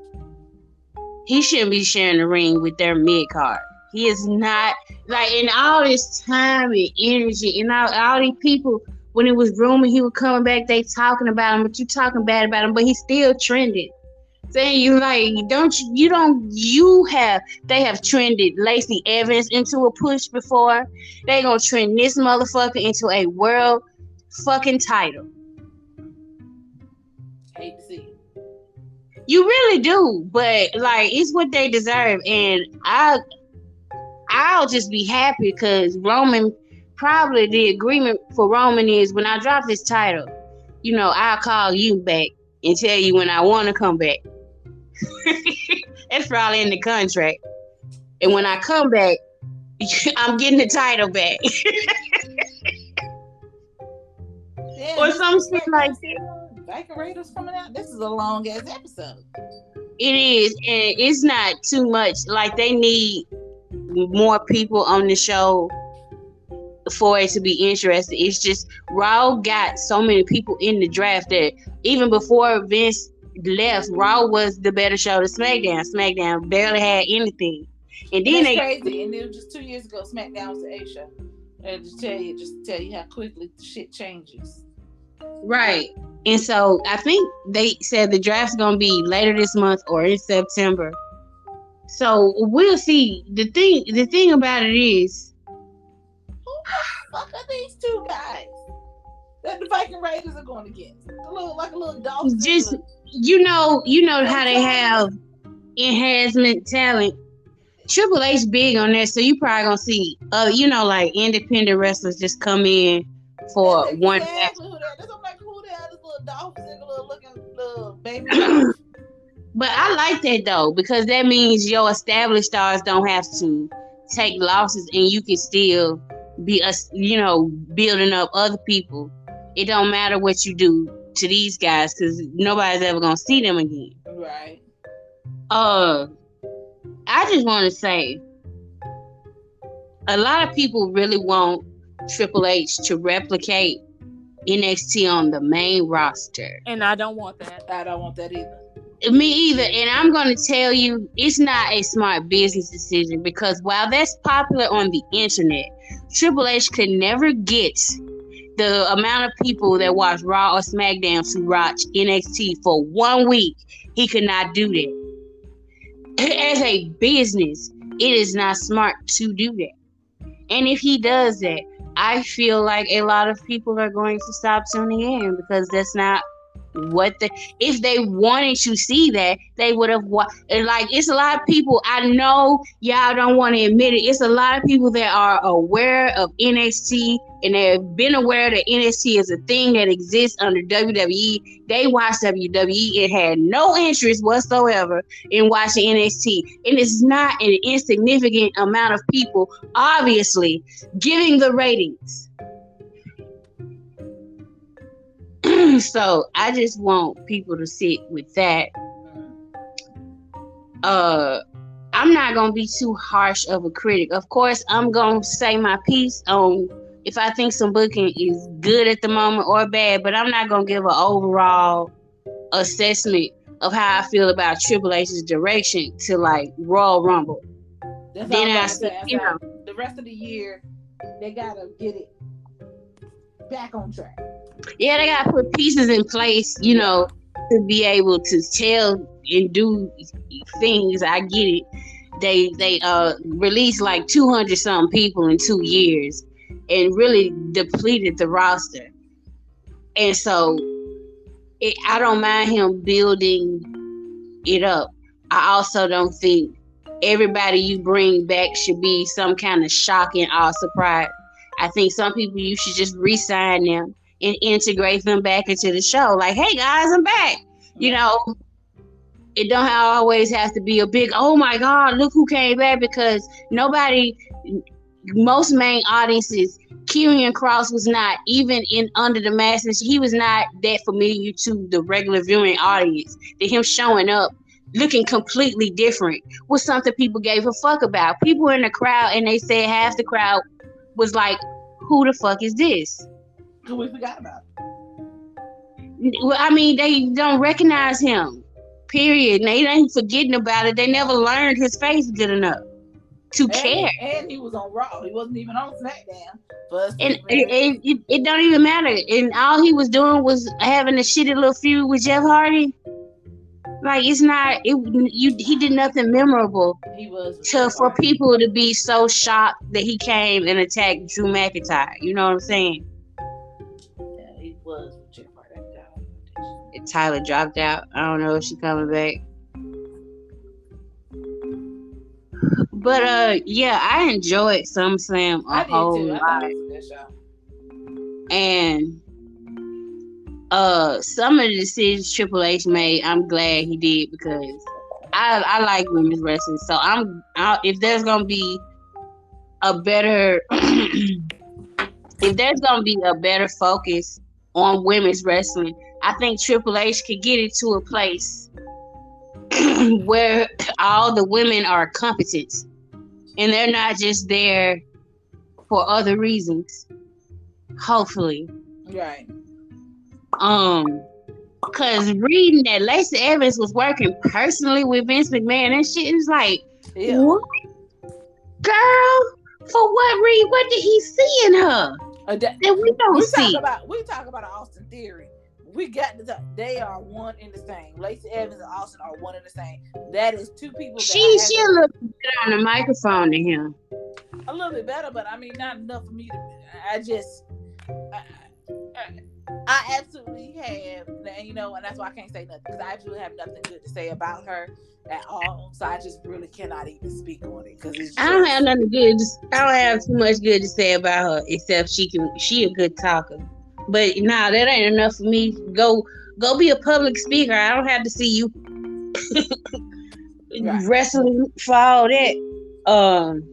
He shouldn't be sharing the ring with their mid card. He is not like in all this time and energy and all, all these people. When it was rumored he was coming back, they talking about him, but you talking bad about him, but he's still trending saying you like don't you you don't you have they have trended Lacey Evans into a push before. They gonna trend this motherfucker into a world fucking title. Hate to see. You really do, but like it's what they deserve, and I I'll just be happy because Roman probably the agreement for Roman is when I drop this title, you know, I'll call you back and tell you when I want to come back. That's probably in the contract. And when I come back, I'm getting the title back. Yeah, or some shit like that. Viking Raiders coming out. This is a long ass episode. It is, and it's not too much. Like they need more people on the show for it to be interesting. It's just Raw got so many people in the draft that even before Vince left, mm-hmm. Raw was the better show to SmackDown. SmackDown barely had anything, and then That's they crazy. And then just two years ago, SmackDown was the A show. And just tell you, just tell you how quickly the shit changes. right. And so I think they said the draft's gonna be later this month or in September. So we'll see. The thing, the thing about it is, Who the fuck are these two guys that the Viking Raiders are going against? A little like a little dolphin. Just- you know, you know how they have enhancement talent. Triple H big on that, so you probably gonna see, uh, you know, like independent wrestlers just come in for That's one. exactly who that- That's like who the hell this little dolphin, little looking little baby. But I like that though because that means your established stars don't have to take losses, and you can still be us, you know, building up other people. It don't matter what you do to these guys because nobody's ever gonna see them again. right. Uh, I just want to say, a lot of people really want Triple H to replicate NXT on the main roster. And I don't want that. I don't want that either. Me either. And I'm going to tell you, it's not a smart business decision because while that's popular on the internet, Triple H could never get the amount of people that watch Raw or SmackDown to watch NXT for one week. He could not do that. As a business, it is not smart to do that. And if he does that, I feel like a lot of people are going to stop tuning in because that's not what the if they wanted to see that they would have wa- like it's a lot of people i know y'all don't want to admit it it's a lot of people that are aware of nxt and they've been aware that nxt is a thing that exists under wwe they watch wwe it had no interest whatsoever in watching nxt and it's not an insignificant amount of people obviously giving the ratings so I just want people to sit with that. Uh I'm not gonna be too harsh of a critic. Of course, I'm gonna say my piece on if I think some booking is good at the moment or bad, but I'm not gonna give an overall assessment of how I feel about Triple H's direction to like Royal Rumble. That's Then I said, you know, The rest of the year, they gotta get it back on track. Yeah, they gotta put pieces in place, you know, to be able to tell and do things. I get it. They they uh released like two hundred something people in two years, and really depleted the roster. And so, it, I don't mind him building it up. I also don't think everybody you bring back should be some kind of shocking or surprise. I think some people you should just re-sign them and integrate them back into the show. Like, hey guys, I'm back. You know, it don't always have to be a big, oh my God, look who came back because nobody, most main audiences, Karrion Kross was not even in under the masses. He was not that familiar to the regular viewing audience. That him showing up looking completely different was something people gave a fuck about. People in the crowd and they said half the crowd was like, "Who the fuck is this?" Who we forgot about. Well, I mean, they don't recognize him. Period. And they ain't forgetting about it. They never learned his face good enough to And, care. and he was on Raw. He wasn't even on SmackDown. To And it, it, it don't even matter. And all he was doing was having a shitty little feud with Jeff Hardy. Like it's not. It you. He did nothing memorable he was to for people to be so shocked that he came and attacked Drew McIntyre. You know what I'm saying? Tyler dropped out. I don't know if she coming back. But uh, yeah, I enjoyed SummerSlam a I did whole too. Lot. thought it was a good show. and uh some of the decisions Triple H made, I'm glad he did because I I like women's wrestling. So I'm I, if there's gonna be a better if there's gonna be a better focus on women's wrestling, I think Triple H could get it to a place where all the women are competent and they're not just there for other reasons. Hopefully. Right. Um, cause reading that Lacey Evans was working personally with Vince McMahon and shit is like, Yeah. what? Girl, for what reason? What did he see in her Uh, that- that we don't we see? talk about we talk about Austin Theory. We got the. They are one in the same. Lacey Evans and Austin are one in the same. That is two people. That She she a little bit on the microphone to him. a little bit better, but I mean, not enough for me to. I just, I, I, I absolutely have, and you know, and that's why I can't say nothing because I absolutely have nothing good to say about her at all. So I just really cannot even speak on it because it's. I don't have nothing good. I don't have too much good to say about her except she can. She a good talker. But nah, that ain't enough for me. Go go be a public speaker. I don't have to see you Right. wrestling for all that. Um.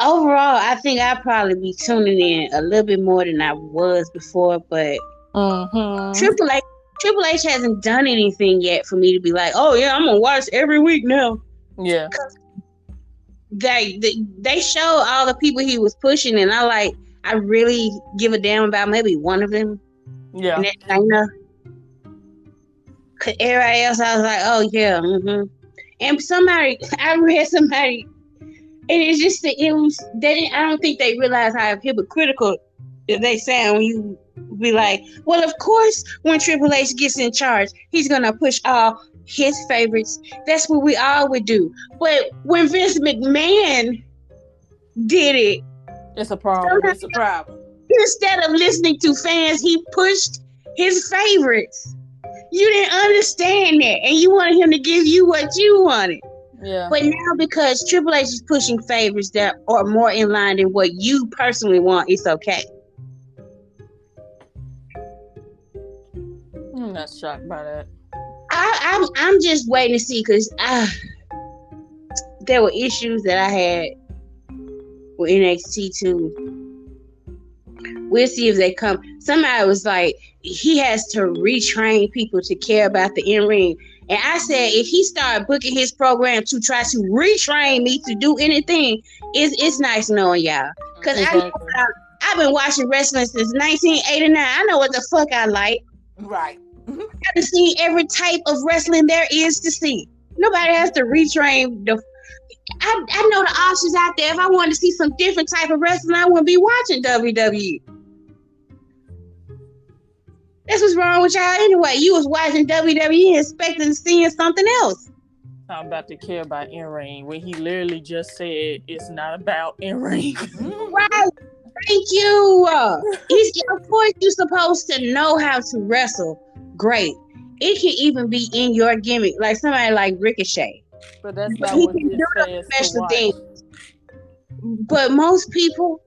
Overall, I think I'd probably be tuning in a little bit more than I was before, but Mm-hmm. Triple H Triple H hasn't done anything yet for me to be like, oh yeah, I'm gonna watch every week now. Yeah. They, they they show all the people he was pushing, and I like I really give a damn about maybe one of them. Yeah. And Chyna. Cause everybody else, I was like, oh yeah, hmm and somebody I read somebody, and it's just that it was they didn't. I don't think they realize how hypocritical they sound when you be like, well, of course, when Triple H gets in charge, he's gonna push all his favorites. That's what we all would do. But when Vince McMahon did it, It's a problem. It's a problem. instead of listening to fans, he pushed his favorites. You didn't understand that, and you wanted him to give you what you wanted. Yeah. But now, because Triple H is pushing favorites that are more in line than what you personally want, it's okay. I'm not shocked by that. I, I'm I'm just waiting to see because uh, there were issues that I had with NXT too. We'll see if they come. Somebody was like, he has to retrain people to care about the in ring. And I said, if he started booking his program to try to retrain me to do anything, it's it's nice knowing y'all. Cause Exactly. I, I've been watching wrestling since 1989. I know what the fuck I like. Right. I've seen every type of wrestling there is to see. Nobody has to retrain the. I, I know the options out there. If I wanted to see some different type of wrestling, I wouldn't be watching WWE. That's what's wrong with y'all anyway. You was watching WWE expecting to see something else. I'm about to care about in ring when he literally just said it's not about in ring. Right. Thank you. He's, of course, you're supposed to know how to wrestle. Great. It can even be in your gimmick, like somebody like Ricochet. but that's But not he what can do says those special watch. things. But most people,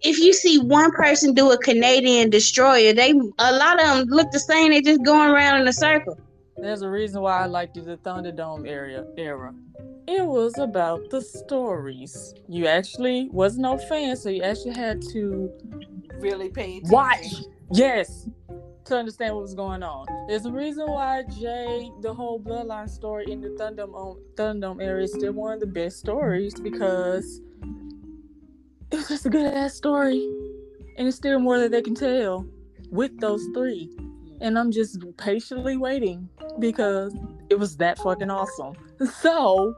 if you see one person do a Canadian destroyer, they a lot of them look the same. They just going around in a circle. There's a reason why I liked the Thunderdome area era. It was about the stories. You actually was no fan, so you actually had to Really paid watch. Yes. To understand what was going on. There's a reason why Jey, the whole bloodline story in the Thunderdome um, Thunderdome area is still one of the best stories because it was just a good ass story, and it's still more that they can tell with those three. And I'm just patiently waiting because it was that fucking awesome. So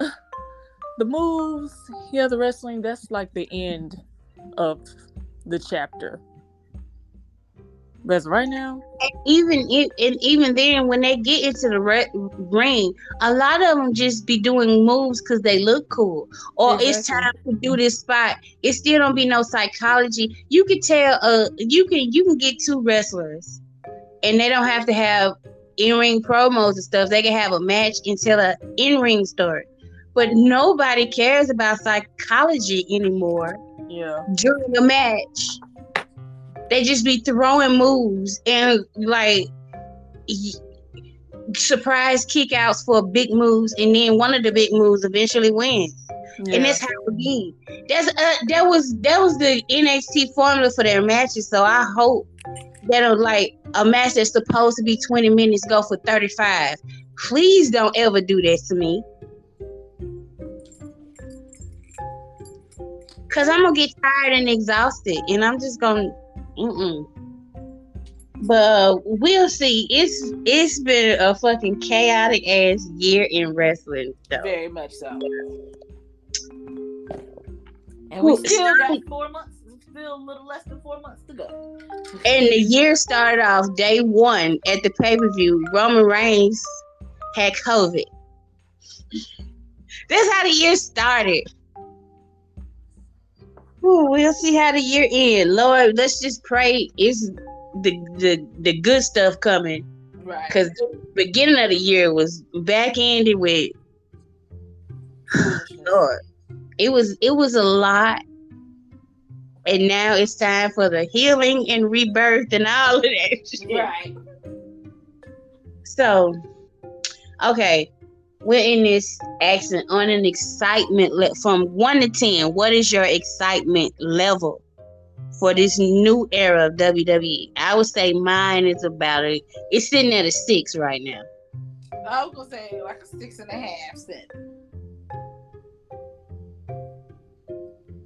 the moves, yeah, the wrestling, that's like the end of the chapter. But right now, And even if, and even then, when they get into the re- ring, a lot of them just be doing moves because they look cool, or it's time to do this spot. It still don't be no psychology. You can tell, uh, you can you can get two wrestlers, and they don't have to have in ring promos and stuff. They can have a match and tell a in ring story. But nobody cares about psychology anymore yeah, during a match. They just be throwing moves and like surprise kickouts for big moves, and then one of the big moves eventually wins. yeah. And that's how it be. That's uh, that was that was the NXT formula for their matches. So I hope that a, like a match that's supposed to be 20 minutes go for 35. Please don't ever do that to me. Cause I'm gonna get tired and exhausted, and I'm just gonna, mm-mm. But we'll see. It's it's been a fucking chaotic ass year in wrestling. Though. Very much so. And we still got four months, still a little less than four months to go. And the year started off day one at the pay per view. Roman Reigns had COVID. That's how the year started. Ooh, we'll see how the year ends. Lord, let's just pray it's the the, the good stuff coming. Right. Because the beginning of the year was back ended with Lord. It was it was a lot. And now it's time for the healing and rebirth and all of that shit. Right. So, okay, we're in this accent on an excitement le- from one to ten. What is your excitement level for this new era of WWE? I would say mine is about a. It's sitting at a six right now. I was gonna say like a six and a half cent.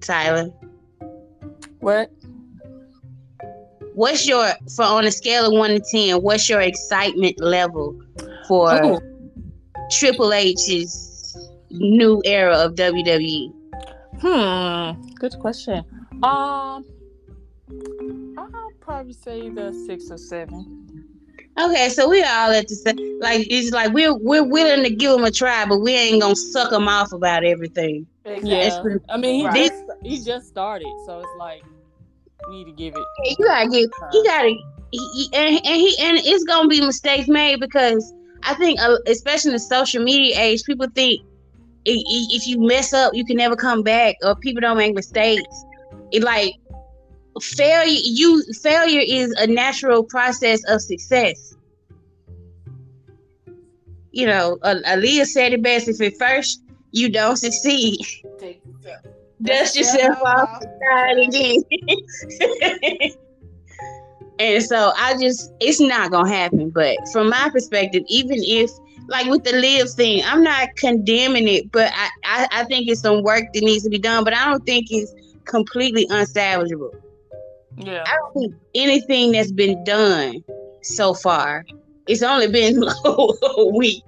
Tyler, what? what's your for on a scale of one to ten? What's your excitement level for Oh, Triple H's new era of? WWE? hmm, good question. Um, I'll probably say the six or seven. Okay, so we all at the same. Like it's like we're we're willing to give them a try, but we ain't gonna suck them off about everything. Yeah, I mean, he Right. just he just started, so it's like we need to give it. You gotta give. He gotta. He- and, and he and it's gonna be mistakes made because I think, uh, especially in the social media age, people think if you mess up, you can never come back, or people don't make mistakes. It like failure. You failure is a natural process of success. You know, Aaliyah said it best: if at first you don't succeed, yourself. dust yourself off start again. and so I just it's not gonna happen. But from my perspective, even if like with the live thing, I'm not condemning it, but I, I, I think it's some work that needs to be done, but I don't think it's completely unsalvageable. Yeah, I don't think anything that's been done so far. It's only been a week,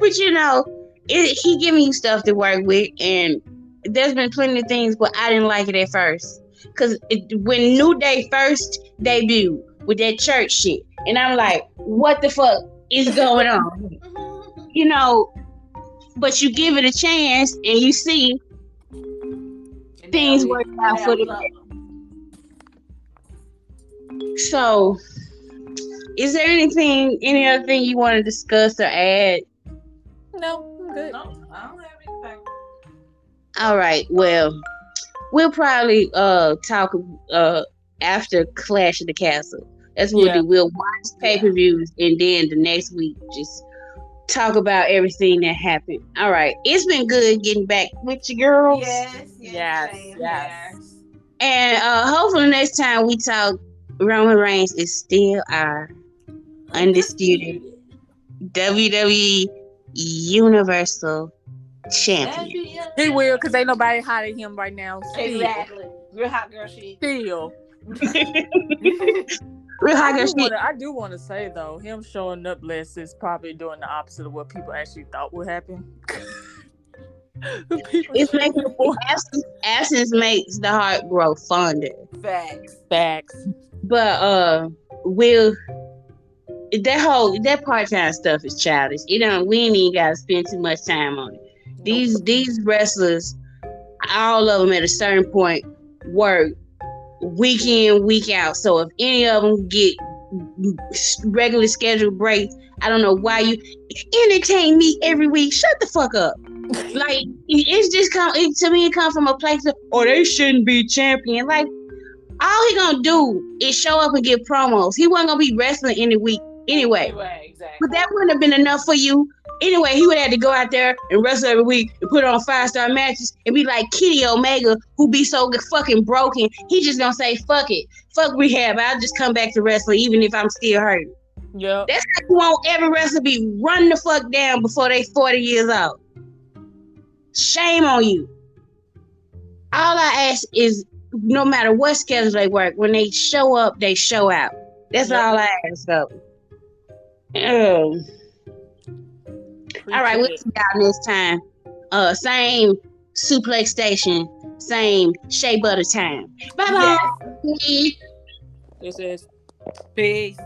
but you know, it, he giving you stuff to work with, and there's been plenty of things, but I didn't like it at first. Cause it, when New Day first debuted with that church shit, and I'm like, what the fuck is going on? You know, but you give it a chance, and you see And Things work out for the love best. 'em. So, is there anything, any other thing you want to discuss or add? no, I'm good. No, I don't have anything. All right. Well, we'll probably uh talk uh after Clash of the Castle. That's what Yeah. we'll do. We'll watch pay per views and then the next week just talk about everything that happened. All right. It's been good getting back with you girls. Yes, yes, Yes, yes. And uh hopefully next time we talk Roman Reigns is still our undisputed WWE Universal Champion. He will, cause ain't nobody hot at him right now. Still. Exactly. Real hot girl shit. Still. Real hot I girl do, shit. wanna, I do want to say though, him showing up less is probably doing the opposite of what people actually thought would happen. It's making absence, absence makes the heart grow fonder. Facts. facts. But uh, will that whole that part time stuff is childish. You know, we ain't even gotta spend too much time on it. These these wrestlers, all of them at a certain point work week in week out. So if any of them get regular scheduled breaks, I don't know why you entertain me every week. Shut the fuck up. like it's just come it, to me. It come from a place of oh they shouldn't be champion. Like all he gonna do is show up and get promos. He wasn't gonna be wrestling any week anyway. Anyway, exactly. But that wouldn't have been enough for you. Anyway, he would have to go out there and wrestle every week and put on five star matches and be like Kenny Omega, who be so fucking broken. He just gonna say, fuck it. Fuck rehab. I'll just come back to wrestling even if I'm still hurt. Yeah. That's like you want every wrestler be run the fuck down before they 40 years old. Shame on you. All I ask is no matter what schedule they work, when they show up, they show out. That's Yep. all I ask of. Um, all right, we'll see y'all next time. Uh, same suplex station, same shea butter time. Bye bye. This is Peace.